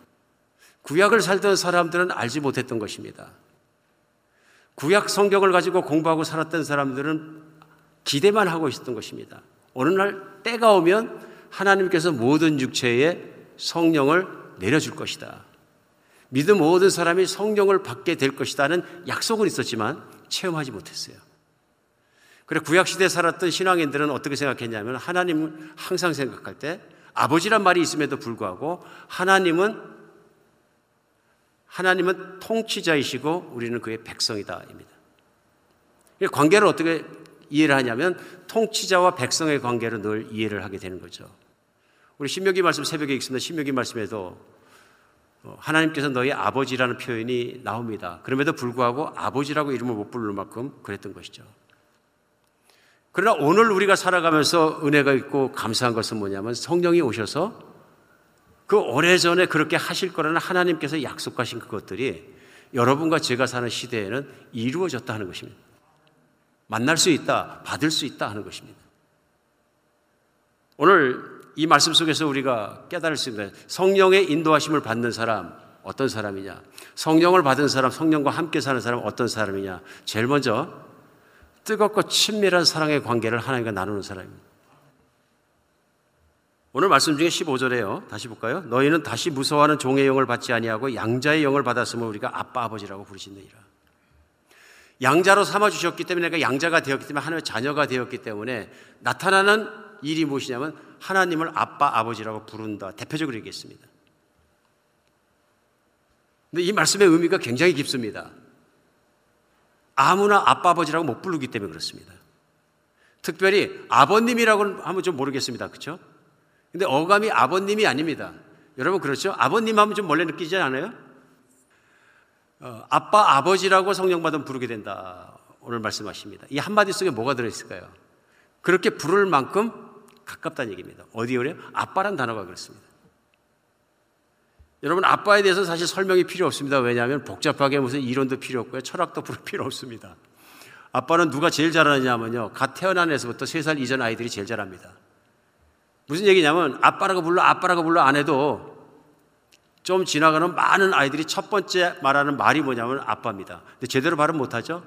구약을 살던 사람들은 알지 못했던 것입니다. 구약 성경을 가지고 공부하고 살았던 사람들은 기대만 하고 있었던 것입니다. 어느 날 때가 오면 하나님께서 모든 육체에 성령을 내려줄 것이다. 믿음 모든 사람이 성령을 받게 될 것이다는 약속은 있었지만 체험하지 못했어요. 그래 구약시대에 살았던 신앙인들은 어떻게 생각했냐면 하나님을 항상 생각할 때 아버지란 말이 있음에도 불구하고 하나님은 하나님은 통치자이시고 우리는 그의 백성이다입니다. 관계를 어떻게 이해를 하냐면 통치자와 백성의 관계로 늘 이해를 하게 되는 거죠. 우리 신명기 말씀 새벽에 읽습니다. 신명기 말씀에도 어, 하나님께서 너희 아버지라는 표현이 나옵니다. 그럼에도 불구하고 아버지라고 이름을 못 부를 만큼 그랬던 것이죠. 그러나 오늘 우리가 살아가면서 은혜가 있고 감사한 것은 뭐냐면 성령이 오셔서 그 오래전에 그렇게 하실 거라는 하나님께서 약속하신 그것들이 여러분과 제가 사는 시대에는 이루어졌다 하는 것입니다. 만날 수 있다, 받을 수 있다 하는 것입니다. 오늘 이 말씀 속에서 우리가 깨달을 수 있는 성령의 인도하심을 받는 사람 어떤 사람이냐? 성령을 받은 사람, 성령과 함께 사는 사람 어떤 사람이냐? 제일 먼저 뜨겁고 친밀한 사랑의 관계를 하나님과 나누는 사람입니다. 오늘 말씀 중에 15절에요. 다시 볼까요? 너희는 다시 무서워하는 종의 영을 받지 아니하고 양자의 영을 받았으면 우리가 아빠 아버지라고 부르시느니라. 양자로 삼아 주셨기 때문에 내가 양자가 되었기 때문에 하나님의 자녀가 되었기 때문에 나타나는 일이 무엇이냐면 하나님을 아빠 아버지라고 부른다. 대표적으로 얘기했습니다. 근데 이 말씀의 의미가 굉장히 깊습니다. 아무나 아빠 아버지라고 못 부르기 때문에 그렇습니다. 특별히 아버님이라고는 하면 좀 모르겠습니다. 그렇죠? 근데 어감이 아버님이 아닙니다. 여러분 그렇죠? 아버님 하면 좀 멀리 느끼지 않아요? 어, 아빠 아버지라고 성령 받으면 부르게 된다. 오늘 말씀하십니다. 이 한마디 속에 뭐가 들어있을까요? 그렇게 부를 만큼 가깝다는 얘기입니다. 어디 그래요? 아빠란 단어가 그렇습니다. 여러분 아빠에 대해서 사실 설명이 필요 없습니다. 왜냐하면 복잡하게 무슨 이론도 필요 없고요. 철학도 필요 없습니다. 아빠는 누가 제일 잘하느냐면요. 갓 태어난 애서부터 세살 이전 아이들이 제일 잘합니다. 무슨 얘기냐면 아빠라고 불러 아빠라고 불러 안 해도 좀 지나가는 많은 아이들이 첫 번째 말하는 말이 뭐냐면 아빠입니다. 근데 제대로 발음 못하죠?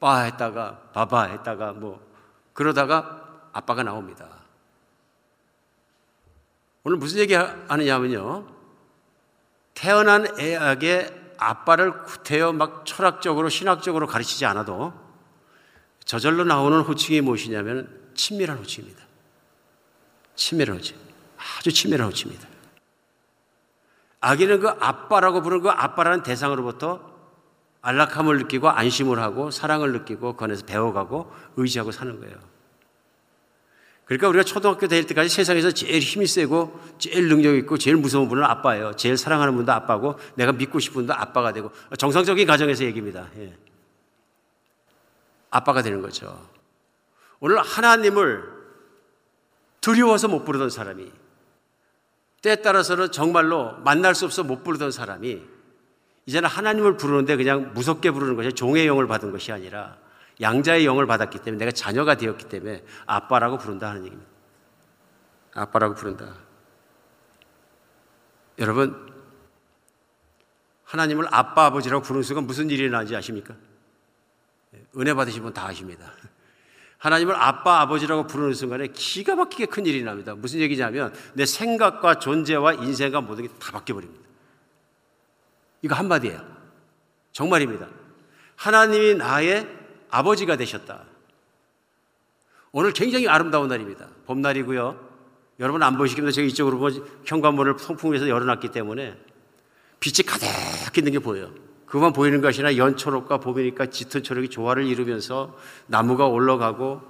빠 했다가 바바 했다가 뭐 그러다가 아빠가 나옵니다. 오늘 무슨 얘기 하느냐면요. 태어난 애에게 아빠를 구태여 막 철학적으로 신학적으로 가르치지 않아도 저절로 나오는 호칭이 무엇이냐면 친밀한 호칭입니다. 친밀한 호칭. 아주 친밀한 호칭입니다. 아기는 그 아빠라고 부르는 그 아빠라는 대상으로부터 안락함을 느끼고 안심을 하고 사랑을 느끼고 건에서 배워가고 의지하고 사는 거예요. 그러니까 우리가 초등학교 다닐 때까지 세상에서 제일 힘이 세고 제일 능력 있고 제일 무서운 분은 아빠예요. 제일 사랑하는 분도 아빠고 내가 믿고 싶은 분도 아빠가 되고 정상적인 가정에서 얘기입니다. 예. 아빠가 되는 거죠. 오늘 하나님을 두려워서 못 부르던 사람이 때에 따라서는 정말로 만날 수 없어 못 부르던 사람이 이제는 하나님을 부르는데 그냥 무섭게 부르는 것이 종의 영을 받은 것이 아니라 양자의 영을 받았기 때문에 내가 자녀가 되었기 때문에 아빠라고 부른다 하는 얘기입니다. 아빠라고 부른다. 여러분, 하나님을 아빠, 아버지라고 부르는 순간 무슨 일이 일어나는지 아십니까? 은혜 받으신 분 다 아십니다. 하나님을 아빠, 아버지라고 부르는 순간에 기가 막히게 큰 일이 납니다. 무슨 얘기냐면 내 생각과 존재와 인생과 모든 게 다 바뀌어버립니다. 이거 한마디예요. 정말입니다. 하나님이 나의 아버지가 되셨다. 오늘 굉장히 아름다운 날입니다. 봄날이고요. 여러분 안 보시겠는데 제가 이쪽으로 현관문을 통풍해서 열어놨기 때문에 빛이 가득 있는 게 보여요. 그만 보이는 것이 아니라 연초록과 봄이니까 짙은 초록이 조화를 이루면서 나무가 올라가고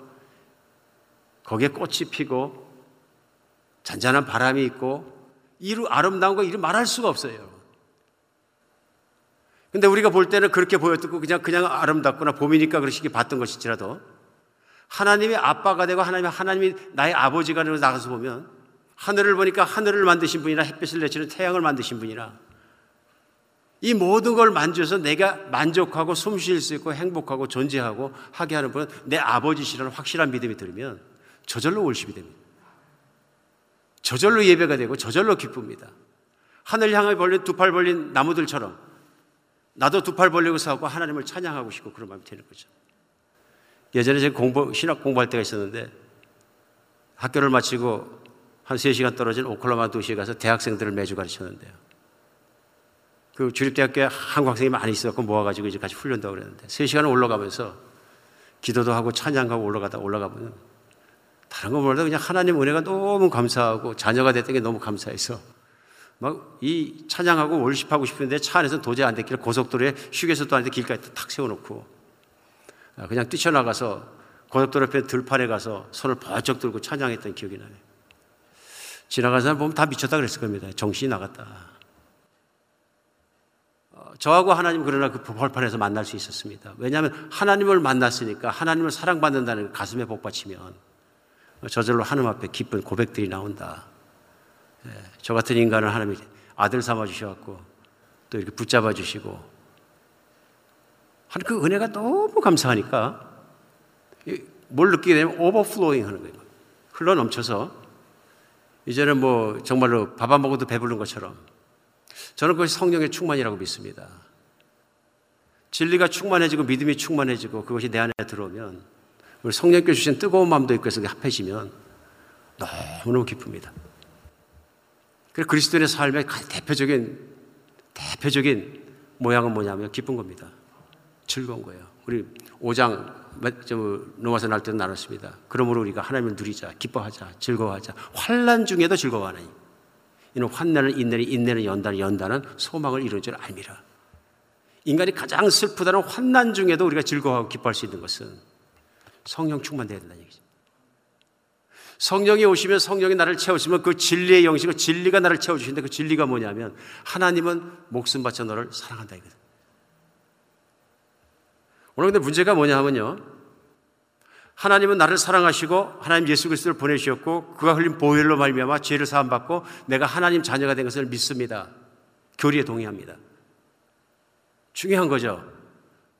거기에 꽃이 피고 잔잔한 바람이 있고 이루 아름다운 거 이루 말할 수가 없어요. 근데 우리가 볼 때는 그렇게 보였고 그냥 그냥 아름답구나 봄이니까 그러시기 봤던 것일지라도 하나님의 아빠가 되고 하나님의 하나님이 나의 아버지가 되고 나가서 보면 하늘을 보니까 하늘을 만드신 분이나 햇빛을 내치는 태양을 만드신 분이나 이 모든 걸 만져서 내가 만족하고 숨 쉴 수 있고 행복하고 존재하고 하게 하는 분은 내 아버지시라는 확실한 믿음이 들면 저절로 월십이 됩니다. 저절로 예배가 되고 저절로 기쁩니다. 하늘 향해 벌린 두 팔 벌린 나무들처럼 나도 두 팔 벌리고 서고 하나님을 찬양하고 싶고 그런 마음이 되는 거죠. 예전에 제가 공부, 신학 공부할 때가 있었는데 학교를 마치고 한 3시간 떨어진 오클라마 도시에 가서 대학생들을 매주 가르쳤는데요. 그 주립대학교에 한국 학생이 많이 있었고 모아가지고 이제 같이 훈련도 하고 그랬는데 세 시간 올라가면서 기도도 하고 찬양하고 올라가다 올라가면 다른 거 몰라도 그냥 하나님 은혜가 너무 감사하고 자녀가 됐던 게 너무 감사해서 막 이 찬양하고 월십하고 싶은데 차 안에서 도저히 안 됐길래 고속도로에 휴게소도 아닌데 길가에 탁 세워놓고 아, 그냥 뛰쳐나가서 고속도로 옆에 들판에 가서 손을 번쩍 들고 찬양했던 기억이 나요. 지나가는 사람 보면 다 미쳤다 그랬을 겁니다. 정신이 나갔다. 어, 저하고 하나님 그러나 그 벌판에서 만날 수 있었습니다. 왜냐하면 하나님을 만났으니까 하나님을 사랑받는다는 가슴에 복받치면 저절로 하나님 앞에 기쁜 고백들이 나온다. 예, 저 같은 인간을 하나님이 아들 삼아 주셔갖고 또 이렇게 붙잡아 주시고 하는 그 은혜가 너무 감사하니까 이- 뭘 느끼게 되면 오버플로잉 하는 거예요. 흘러 넘쳐서 이제는 뭐 정말로 밥 안 먹어도 배부른 것처럼 저는 그것이 성령의 충만이라고 믿습니다. 진리가 충만해지고 믿음이 충만해지고 그것이 내 안에 들어오면 우리 성령께 주신 뜨거운 마음도 있고 해서 합해지면 너무너무 기쁩니다. 그래서 그리스도인의 삶의 대표적인 대표적인 모양은 뭐냐면 기쁜 겁니다. 즐거운 거예요. 우리 5장 로마서 날 때도 나눴습니다. 그러므로 우리가 하나님을 누리자, 기뻐하자, 즐거워하자. 환난 중에도 즐거워하나니. 이는 환난은 인내는 인내는 연단은 연단은 소망을 이룬 줄 알미라. 인간이 가장 슬프다는 환난 중에도 우리가 즐거워하고 기뻐할 수 있는 것은 성령 충만돼야 된다는 얘기죠. 성령이 오시면 성령이 나를 채우시면 그 진리의 영식을 진리가 나를 채워주시는데 그 진리가 뭐냐면 하나님은 목숨 바쳐 너를 사랑한다 이거든. 오늘 근데 문제가 뭐냐 하면요. 하나님은 나를 사랑하시고 하나님 예수 그리스도를 보내주셨고 그가 흘린 보혈로 말미암아 죄를 사함 받고 내가 하나님 자녀가 된 것을 믿습니다. 교리에 동의합니다. 중요한 거죠.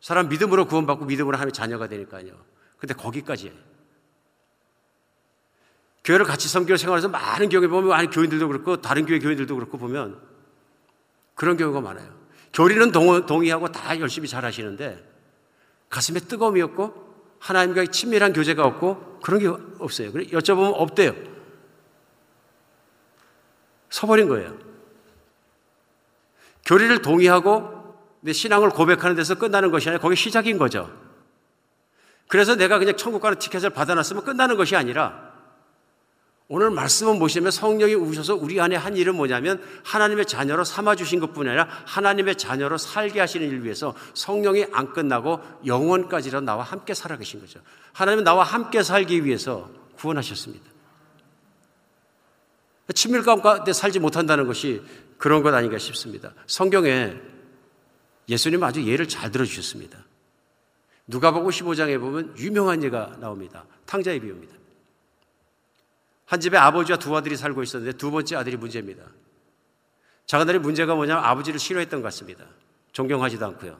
사람 믿음으로 구원받고 믿음으로 하나님의 자녀가 되니까요. 근데 거기까지예요. 교회를 같이 섬기고 생활해서 많은 경우에 보면 많은 교인들도 그렇고 다른 교회 교인들도 그렇고 보면 그런 경우가 많아요. 교리는 동- 동의하고 다 열심히 잘 하시는데 가슴에 뜨거움이 없고 하나님과 친밀한 교제가 없고 그런 게 없어요. 여쭤보면 없대요. 서버린 거예요. 교리를 동의하고 내 신앙을 고백하는 데서 끝나는 것이 아니라 거기 시작인 거죠. 그래서 내가 그냥 천국 가는 티켓을 받아놨으면 끝나는 것이 아니라 오늘 말씀은 보시면 성령이 우셔서 우리 안에 한 일은 뭐냐면 하나님의 자녀로 삼아 주신 것뿐 아니라 하나님의 자녀로 살게 하시는 일 위해서 성령이 안 끝나고 영원까지로 나와 함께 살아 계신 거죠. 하나님은 나와 함께 살기 위해서 구원하셨습니다. 친밀감 가운데 살지 못한다는 것이 그런 것 아닌가 싶습니다. 성경에 예수님 아주 예를 잘 들어 주셨습니다. 누가복음 15장에 보면 유명한 예가 나옵니다. 탕자의 비유입니다. 한 집에 아버지와 두 아들이 살고 있었는데 두 번째 아들이 문제입니다. 아들의 문제가 뭐냐면 아버지를 싫어했던 것 같습니다. 존경하지도 않고요.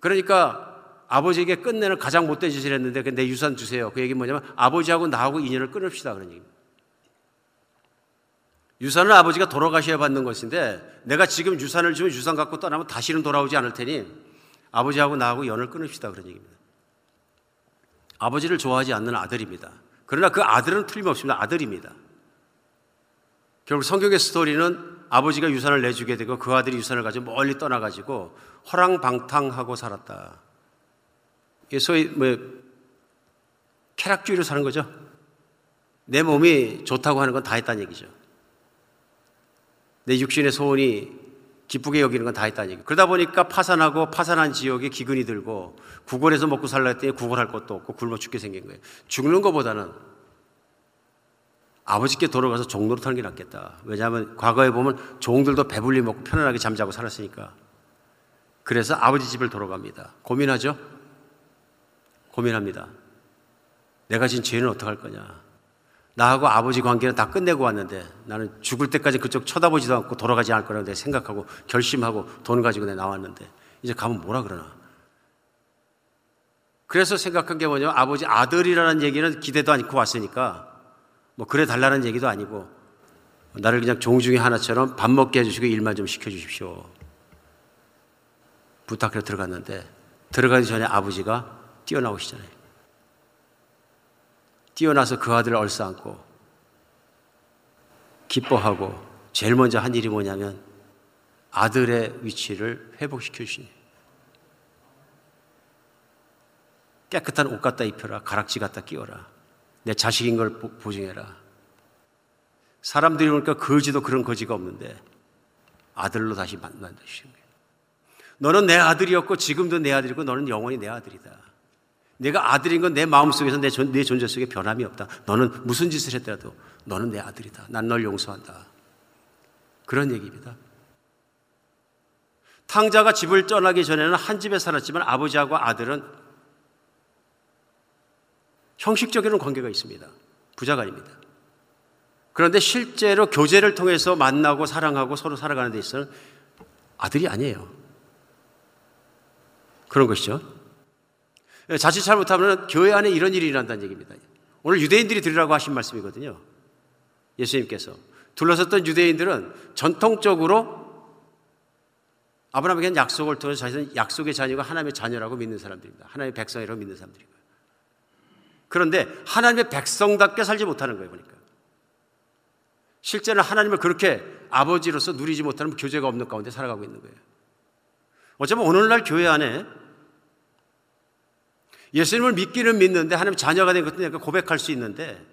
그러니까 아버지에게 끝내는 가장 못된 짓을 했는데 내 유산 주세요. 그 얘기는 뭐냐면 아버지하고 나하고 인연을 끊읍시다 그런 얘기입니다. 유산은 아버지가 돌아가셔야 받는 것인데 내가 지금 유산을 주면 유산 갖고 떠나면 다시는 돌아오지 않을 테니 아버지하고 나하고 연을 끊읍시다 그런 얘기입니다. 아버지를 좋아하지 않는 아들입니다. 그러나 그 아들은 틀림없습니다. 아들입니다. 결국 성경의 스토리는 아버지가 유산을 내주게 되고 그 아들이 유산을 가지고 멀리 떠나가지고 허랑방탕하고 살았다. 소위 뭐 쾌락주의로 사는 거죠. 내 몸이 좋다고 하는 건 다 했다는 얘기죠. 내 육신의 소원이 기쁘게 여기는 건 다 했다는 얘기. 그러다 보니까 파산하고 파산한 지역에 기근이 들고 구걸해서 먹고 살라 했더니 구걸할 것도 없고 굶어 죽게 생긴 거예요. 죽는 것보다는 아버지께 돌아가서 종로로 타는 게 낫겠다. 왜냐하면 과거에 보면 종들도 배불리 먹고 편안하게 잠자고 살았으니까. 그래서 아버지 집을 돌아갑니다. 고민하죠? 고민합니다. 내가 진 죄는 어떡할 거냐. 나하고 아버지 관계는 다 끝내고 왔는데 나는 죽을 때까지 그쪽 쳐다보지도 않고 돌아가지 않을 거라고 생각하고 결심하고 돈 가지고 내가 나왔는데 이제 가면 뭐라 그러나. 그래서 생각한 게 뭐냐면 아버지 아들이라는 얘기는 기대도 않고 왔으니까 뭐 그래 달라는 얘기도 아니고 나를 그냥 종 중에 하나처럼 밥 먹게 해주시고 일만 좀 시켜주십시오. 부탁해서 들어갔는데 들어가기 전에 아버지가 뛰어나오시잖아요. 뛰어나서 그 아들을 얼싸안고 기뻐하고 제일 먼저 한 일이 뭐냐면 아들의 위치를 회복시켜 주시니. 깨끗한 옷 갖다 입혀라. 가락지 갖다 끼워라. 내 자식인 걸 보- 보증해라. 사람들이 보니까 거지도 그런 거지가 없는데 아들로 다시 주신 거예요. 너는 내 아들이었고 지금도 내 아들이고 너는 영원히 내 아들이다 내가 아들인 건 내 마음속에서 내, 존, 내 존재 속에 변함이 없다 너는 무슨 짓을 했더라도 너는 내 아들이다 난 널 용서한다 그런 얘기입니다 탕자가 집을 떠나기 전에는 한 집에 살았지만 아버지하고 아들은 형식적인 관계가 있습니다. 부자간입니다. 그런데 실제로 교제를 통해서 만나고 사랑하고 서로 살아가는 데 있어서는 아들이 아니에요. 그런 것이죠. 자칫 잘못하면 교회 안에 이런 일이 일어난다는 얘기입니다. 오늘 유대인들이 들으라고 하신 말씀이거든요. 예수님께서. 둘러섰던 유대인들은 전통적으로 아브라함에게는 약속을 통해서 자신은 약속의 자녀가 하나님의 자녀라고 믿는 사람들입니다. 하나님의 백성이라고 믿는 사람들이고요. 그런데 하나님의 백성답게 살지 못하는 거예요, 보니까. 실제는 하나님을 그렇게 아버지로서 누리지 못하는 교제가 없는 가운데 살아가고 있는 거예요. 어쩌면 오늘날 교회 안에 예수님을 믿기는 믿는데 하나님 자녀가 된 것도 내가 고백할 수 있는데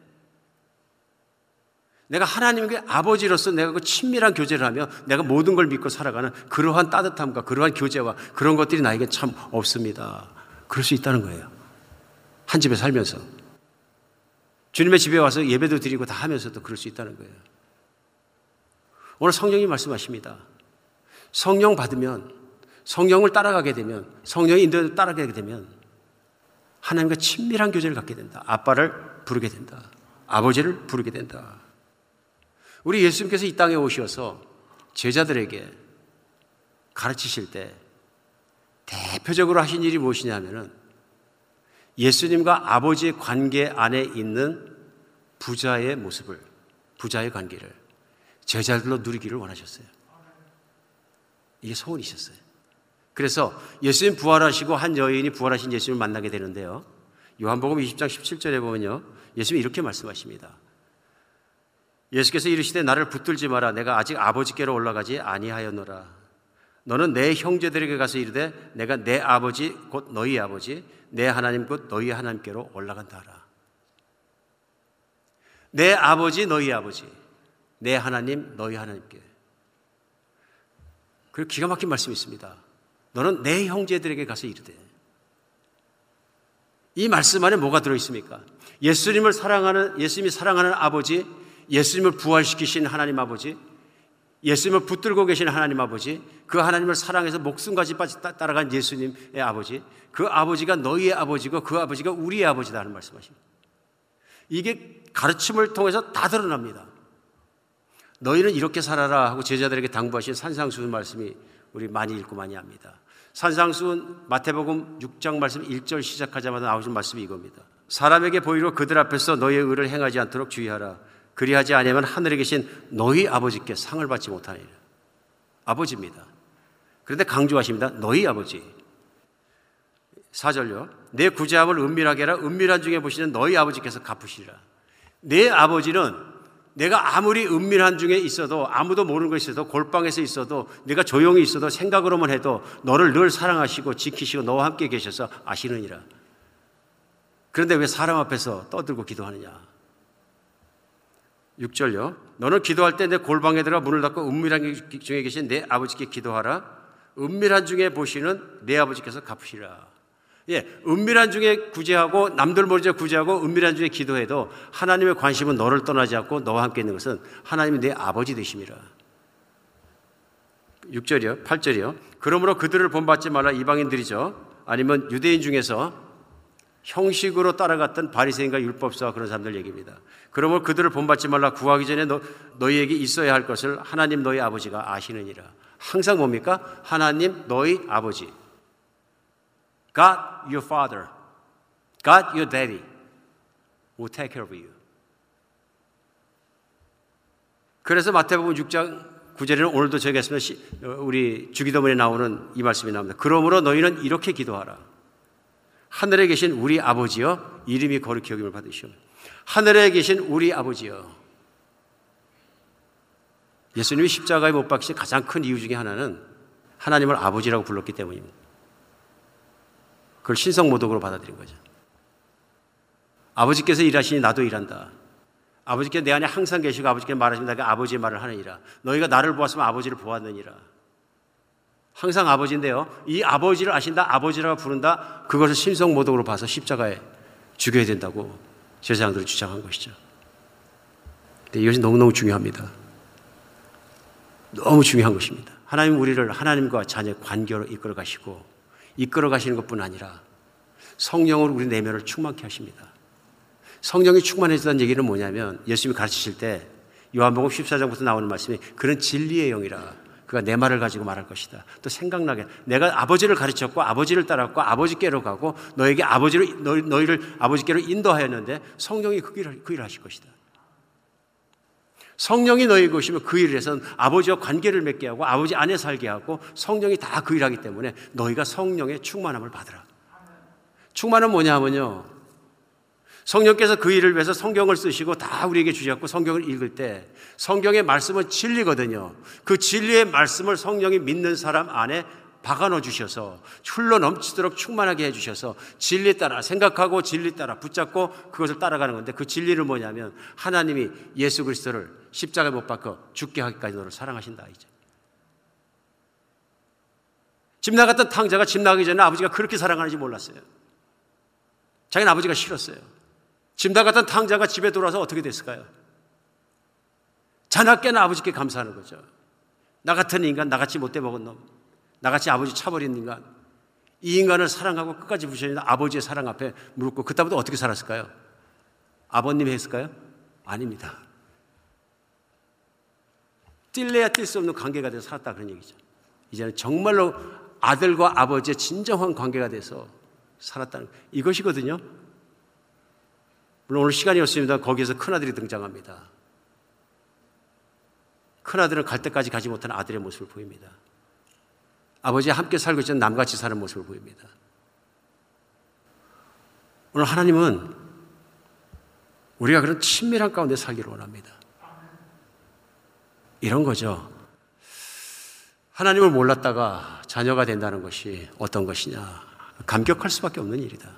내가 하나님의 아버지로서 내가 그 친밀한 교제를 하며 내가 모든 걸 믿고 살아가는 그러한 따뜻함과 그러한 교제와 그런 것들이 나에게 참 없습니다. 그럴 수 있다는 거예요. 한 집에 살면서. 주님의 집에 와서 예배도 드리고 다 하면서도 그럴 수 있다는 거예요. 오늘 성령이 말씀하십니다. 성령 받으면, 성령을 따라가게 되면, 성령의 인도를 따라가게 되면, 하나님과 친밀한 교제를 갖게 된다. 아빠를 부르게 된다. 아버지를 부르게 된다. 우리 예수님께서 이 땅에 오셔서 제자들에게 가르치실 때 대표적으로 하신 일이 무엇이냐면은 예수님과 아버지의 관계 안에 있는 부자의 모습을, 부자의 관계를 제자들로 누리기를 원하셨어요. 이게 소원이셨어요. 그래서 예수님 부활하시고 한 여인이 부활하신 예수님을 만나게 되는데요. 요한복음 20장 17절에 보면요. 예수님이 이렇게 말씀하십니다. 예수께서 이르시되 나를 붙들지 마라. 내가 아직 아버지께로 올라가지 아니하였노라. 너는 내 형제들에게 가서 이르되 내가 내 아버지 곧 너희 아버지 내 하나님 곧 너희 하나님께로 올라간다 하라. 내 아버지 너희 아버지 내 하나님 너희 하나님께. 그리고 기가 막힌 말씀이 있습니다. 너는 내 형제들에게 가서 이르되 이 말씀 안에 뭐가 들어 있습니까? 예수님을 사랑하는 예수님이 사랑하는 아버지, 예수님을 부활시키신 하나님 아버지, 예수님을 붙들고 계신 하나님 아버지, 그 하나님을 사랑해서 목숨까지 따라간 예수님의 아버지, 그 아버지가 너희의 아버지고 그 아버지가 우리의 아버지다 하는 말씀하십니다. 이게 가르침을 통해서 다 드러납니다. 너희는 이렇게 살아라 하고 제자들에게 당부하신 산상수훈 말씀이 우리 많이 읽고 많이 합니다. 산상수훈 마태복음 6장 말씀 1절 시작하자마자 나오신 말씀이 이겁니다. 사람에게 보이로 그들 앞에서 너희의 의를 행하지 않도록 주의하라. 그리하지 아니하면 하늘에 계신 너희 아버지께 상을 받지 못하리라. 아버지입니다. 그런데 강조하십니다. 너희 아버지. 4절요. 내 구제함을 은밀하게 하라. 은밀한 중에 보시는 너희 아버지께서 갚으시리라. 내 아버지는 내가 아무리 은밀한 중에 있어도 아무도 모르는 것이 있어도 골방에서 있어도 내가 조용히 있어도 생각으로만 해도 너를 늘 사랑하시고 지키시고 너와 함께 계셔서 아시느니라. 그런데 왜 사람 앞에서 떠들고 기도하느냐? 6절요. 너는 기도할 때 내 골방에 들어가 문을 닫고 은밀한 중에 계신 내 아버지께 기도하라. 은밀한 중에 보시는 내 아버지께서 갚으시라. 예, 은밀한 중에 구제하고 남들 모르게 구제하고 은밀한 중에 기도해도 하나님의 관심은 너를 떠나지 않고 너와 함께 있는 것은 하나님이 내 아버지 되심이라. 6절이요, 8절이요. 그러므로 그들을 본받지 말라 이방인들이죠. 아니면 유대인 중에서 형식으로 따라갔던 바리새인과 율법사와 그런 사람들 얘기입니다. 그러므로 그들을 본받지 말라 구하기 전에 너, 너희에게 있어야 할 것을 하나님 너희 아버지가 아시느니라. 항상 뭡니까? 하나님 너희 아버지. God your father. God your daddy will take care of you. 그래서 마태복음 6장 9절에는 오늘도 저희가 했으면 우리 주기도문에 나오는 이 말씀이 나옵니다. 그러므로 너희는 이렇게 기도하라. 하늘에 계신 우리 아버지여 이름이 거룩히 여김을 받으시오. 하늘에 계신 우리 아버지여 예수님이 십자가에 못 박히신 가장 큰 이유 중에 하나는 하나님을 아버지라고 불렀기 때문입니다. 그걸 신성모독으로 받아들인 거죠. 아버지께서 일하시니 나도 일한다. 아버지께 내 안에 항상 계시고 아버지께 말하시면 내가 아버지의 말을 하느니라. 너희가 나를 보았으면 아버지를 보았느니라. 항상 아버지인데요. 이 아버지를 아신다, 아버지라고 부른다. 그것을 신성모독으로 봐서 십자가에 죽여야 된다고 제사장들이 주장한 것이죠. 근데 이것이 너무너무 중요합니다. 너무 중요한 것입니다. 하나님 우리를 하나님과 자녀 관계로 이끌어 가시고 이끌어 가시는 것뿐 아니라 성령으로 우리 내면을 충만케 하십니다. 성령이 충만해졌다는 얘기는 뭐냐면 예수님이 가르치실 때 요한복음 14장부터 나오는 말씀이 그런 진리의 영이라 그가 내 말을 가지고 말할 것이다. 또 생각나게 내가 아버지를 가르쳤고 아버지를 따랐고 아버지께로 가고 너에게 아버지를 너희, 너희를 아버지께로 인도하였는데 성령이 그 일을, 그 일을 하실 것이다. 성령이 너희 것이면 그 일을 해서 아버지와 관계를 맺게 하고 아버지 안에 살게 하고 성령이 다 그 일하기 때문에 너희가 성령의 충만함을 받으라. 충만은 뭐냐면요. 성령께서 그 일을 위해서 성경을 쓰시고 다 우리에게 주셨고 성경을 읽을 때 성경의 말씀은 진리거든요. 그 진리의 말씀을 성령이 믿는 사람 안에 박아넣어 주셔서 흘러 넘치도록 충만하게 해 주셔서 진리 따라 생각하고 진리 따라 붙잡고 그것을 따라가는 건데 그 진리는 뭐냐면 하나님이 예수 그리스도를 십자가에 못 박혀 죽게 하기까지 너를 사랑하신다 이제. 집 나갔던 탕자가 집 나가기 전에 아버지가 그렇게 사랑하는지 몰랐어요. 자기는 아버지가 싫었어요. 집 나갔던 탕자가 집에 돌아서 어떻게 됐을까요? 자나깨나 아버지께 감사하는 거죠. 나 같은 인간, 나같이 못돼 먹은 놈, 나같이 아버지 차버린 인간, 이 인간을 사랑하고 끝까지 부셔진 아버지의 사랑 앞에 무릎 꿇고 그다음부터 어떻게 살았을까요? 아버님이 했을까요? 아닙니다. 뛸래야 뛸 수 없는 관계가 돼서 살았다 그런 얘기죠. 이제는 정말로 아들과 아버지의 진정한 관계가 돼서 살았다는 이것이거든요. 물론 오늘 시간이 없습니다. 거기에서 큰아들이 등장합니다. 큰아들은 갈 때까지 가지 못한 아들의 모습을 보입니다. 아버지와 함께 살고 있는 남같이 사는 모습을 보입니다. 오늘 하나님은 우리가 그런 친밀한 가운데 살기를 원합니다. 이런 거죠. 하나님을 몰랐다가 자녀가 된다는 것이 어떤 것이냐. 감격할 수밖에 없는 일이다.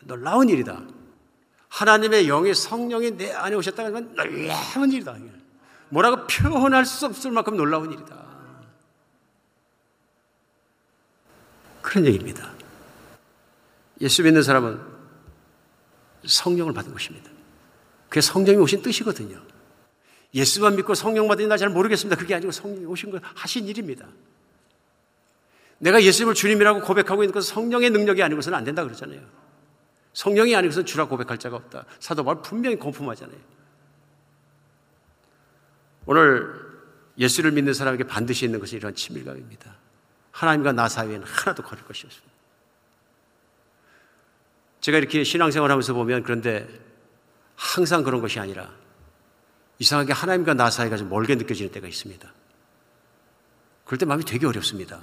놀라운 일이다. 하나님의 영의 성령이 내 안에 오셨다는 건 놀라운 일이다. 뭐라고 표현할 수 없을 만큼 놀라운 일이다. 그런 얘기입니다. 예수 믿는 사람은 성령을 받은 것입니다. 그게 성령이 오신 뜻이거든요. 예수만 믿고 성령 받으니 나 잘 모르겠습니다. 그게 아니고 성령이 오신 거 하신 일입니다. 내가 예수님을 주님이라고 고백하고 있는 것은 성령의 능력이 아니고서는 안 된다 그러잖아요. 성령이 아니고서는 주라 고백할 자가 없다. 사도 바울 분명히 공품하잖아요. 오늘 예수를 믿는 사람에게 반드시 있는 것이 이런 친밀감입니다. 하나님과 나 사이에는 하나도 거릴 것이 없습니다. 제가 이렇게 신앙생활 하면서 보면 그런데 항상 그런 것이 아니라 이상하게 하나님과 나 사이가 좀 멀게 느껴지는 때가 있습니다. 그럴 때 마음이 되게 어렵습니다.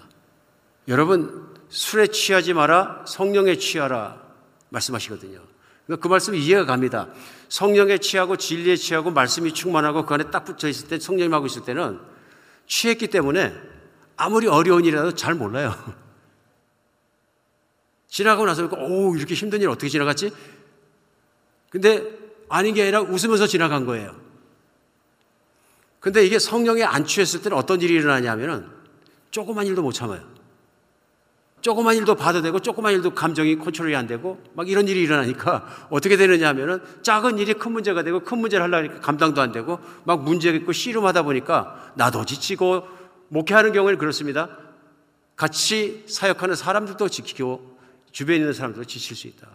여러분, 술에 취하지 마라, 성령에 취하라 말씀하시거든요. 그러니까 그 말씀이 이해가 갑니다. 성령에 취하고 진리에 취하고 말씀이 충만하고 그 안에 딱 붙어 있을 때 성령님하고 있을 때는 취했기 때문에 아무리 어려운 일이라도 잘 몰라요. 지나가고 나서 오 이렇게 힘든 일 어떻게 지나갔지? 근데 아닌 게 아니라 웃으면서 지나간 거예요. 근데 이게 성령에 안 취했을 때는 어떤 일이 일어나냐면은 조그만 일도 못 참아요. 조그만 일도 봐도 되고 조그만 일도 감정이 컨트롤이 안 되고 막 이런 일이 일어나니까 어떻게 되느냐 하면은 작은 일이 큰 문제가 되고 큰 문제를 하려니까 감당도 안 되고 막 문제가 있고 씨름하다 보니까 나도 지치고 목회하는 경우에는 그렇습니다. 같이 사역하는 사람들도 지키고 주변에 있는 사람들도 지칠 수 있다.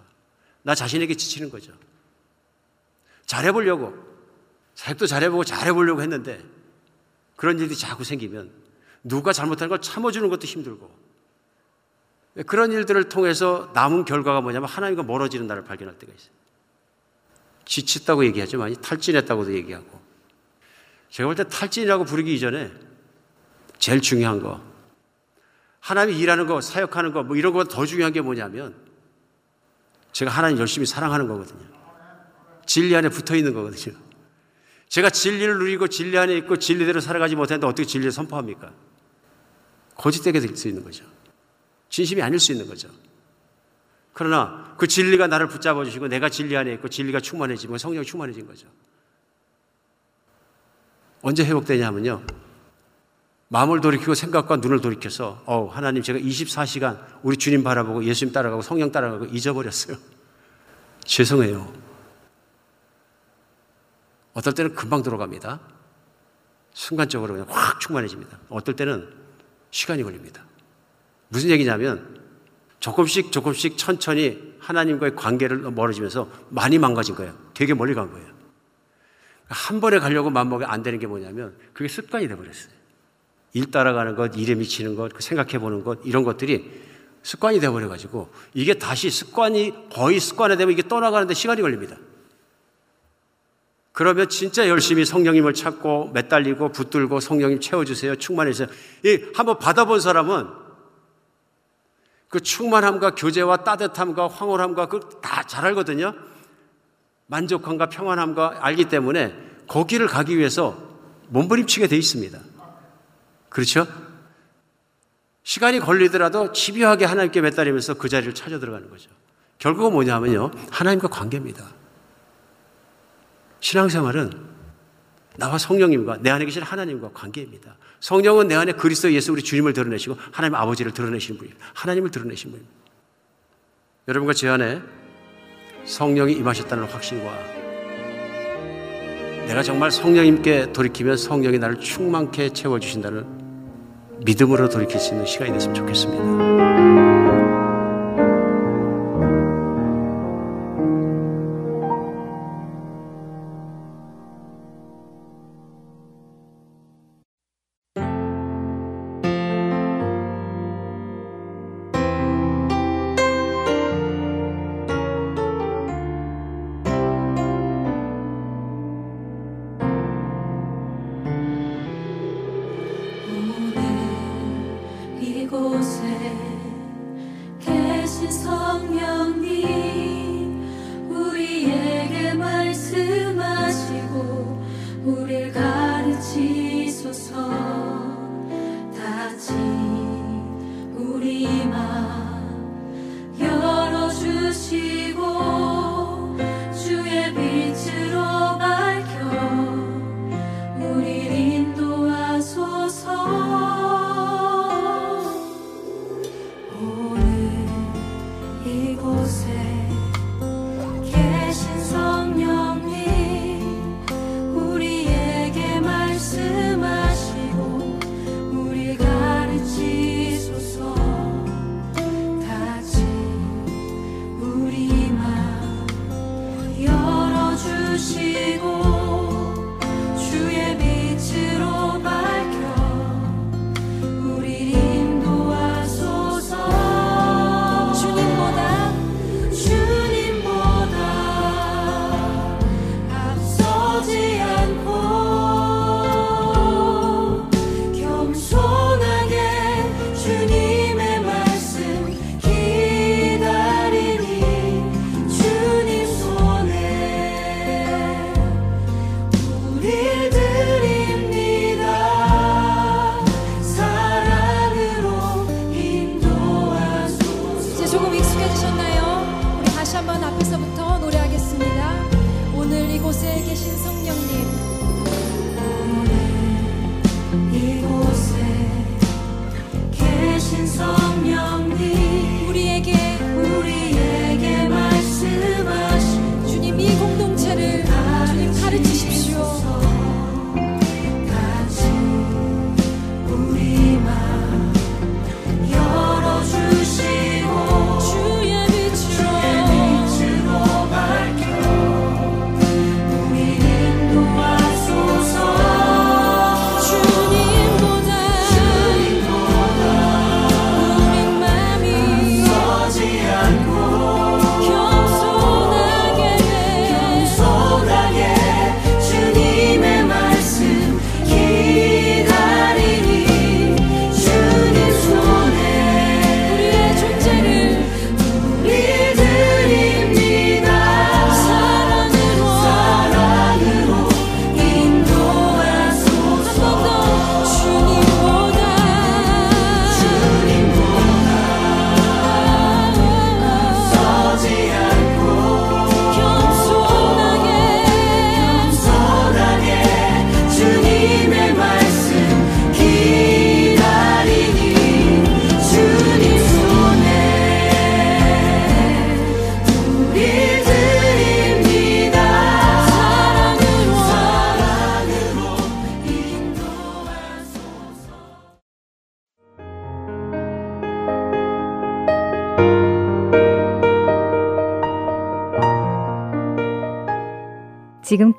나 자신에게 지치는 거죠. 잘해보려고 사역도 잘해보고 잘해보려고 했는데 그런 일이 자꾸 생기면 누가 잘못하는 걸 참아주는 것도 힘들고 그런 일들을 통해서 남은 결과가 뭐냐면 하나님과 멀어지는 나를 발견할 때가 있어요. 지쳤다고 얘기하죠. 많이 탈진했다고도 얘기하고. 제가 볼 때 탈진이라고 부르기 이전에 제일 중요한 거. 하나님이 일하는 거, 사역하는 거, 뭐 이런 거보다 더 중요한 게 뭐냐면 제가 하나님 열심히 사랑하는 거거든요. 진리 안에 붙어 있는 거거든요. 제가 진리를 누리고 진리 안에 있고 진리대로 살아가지 못했는데 어떻게 진리를 선포합니까? 거짓되게 될 수 있는 거죠. 진심이 아닐 수 있는 거죠. 그러나 그 진리가 나를 붙잡아 주시고 내가 진리 안에 있고 진리가 충만해지면 성령이 충만해진 거죠. 언제 회복되냐 하면요. 마음을 돌이키고 생각과 눈을 돌이켜서 어 하나님 제가 24시간 우리 주님 바라보고 예수님 따라가고 성령 따라가고 잊어버렸어요. 죄송해요. 어떨 때는 금방 들어갑니다. 순간적으로 그냥 확 충만해집니다. 어떨 때는 시간이 걸립니다. 무슨 얘기냐면 조금씩 조금씩 천천히 하나님과의 관계를 멀어지면서 많이 망가진 거예요. 되게 멀리 간 거예요. 한 번에 가려고 맘먹에 안 되는 게 뭐냐면 그게 습관이 돼버렸어요. 일 따라가는 것, 일에 미치는 것, 그 생각해 보는 것, 이런 것들이 습관이 돼버려가지고 이게 다시 습관이 거의 습관화되면 이게 떠나가는데 시간이 걸립니다. 그러면 진짜 열심히 성령님을 찾고 매달리고 붙들고 성령님 채워주세요. 충만해주세요. 이 한번 받아본 사람은 그 충만함과 교제와 따뜻함과 황홀함과 그 다 잘 알거든요. 만족함과 평안함과 알기 때문에 거기를 가기 위해서 몸부림치게 돼 있습니다. 그렇죠? 시간이 걸리더라도 집요하게 하나님께 매달리면서 그 자리를 찾아 들어가는 거죠. 결국은 뭐냐면요. 하나님과 관계입니다. 신앙생활은 나와 성령님과 내 안에 계신 하나님과 관계입니다. 성령은 내 안에 그리스도 예수 우리 주님을 드러내시고 하나님 아버지를 드러내시는 분입니다. 하나님을 드러내시는 분입니다. 여러분과 제 안에 성령이 임하셨다는 확신과 내가 정말 성령님께 돌이키면 성령이 나를 충만케 채워주신다는 믿음으로 돌이킬 수 있는 시간이 됐으면 좋겠습니다.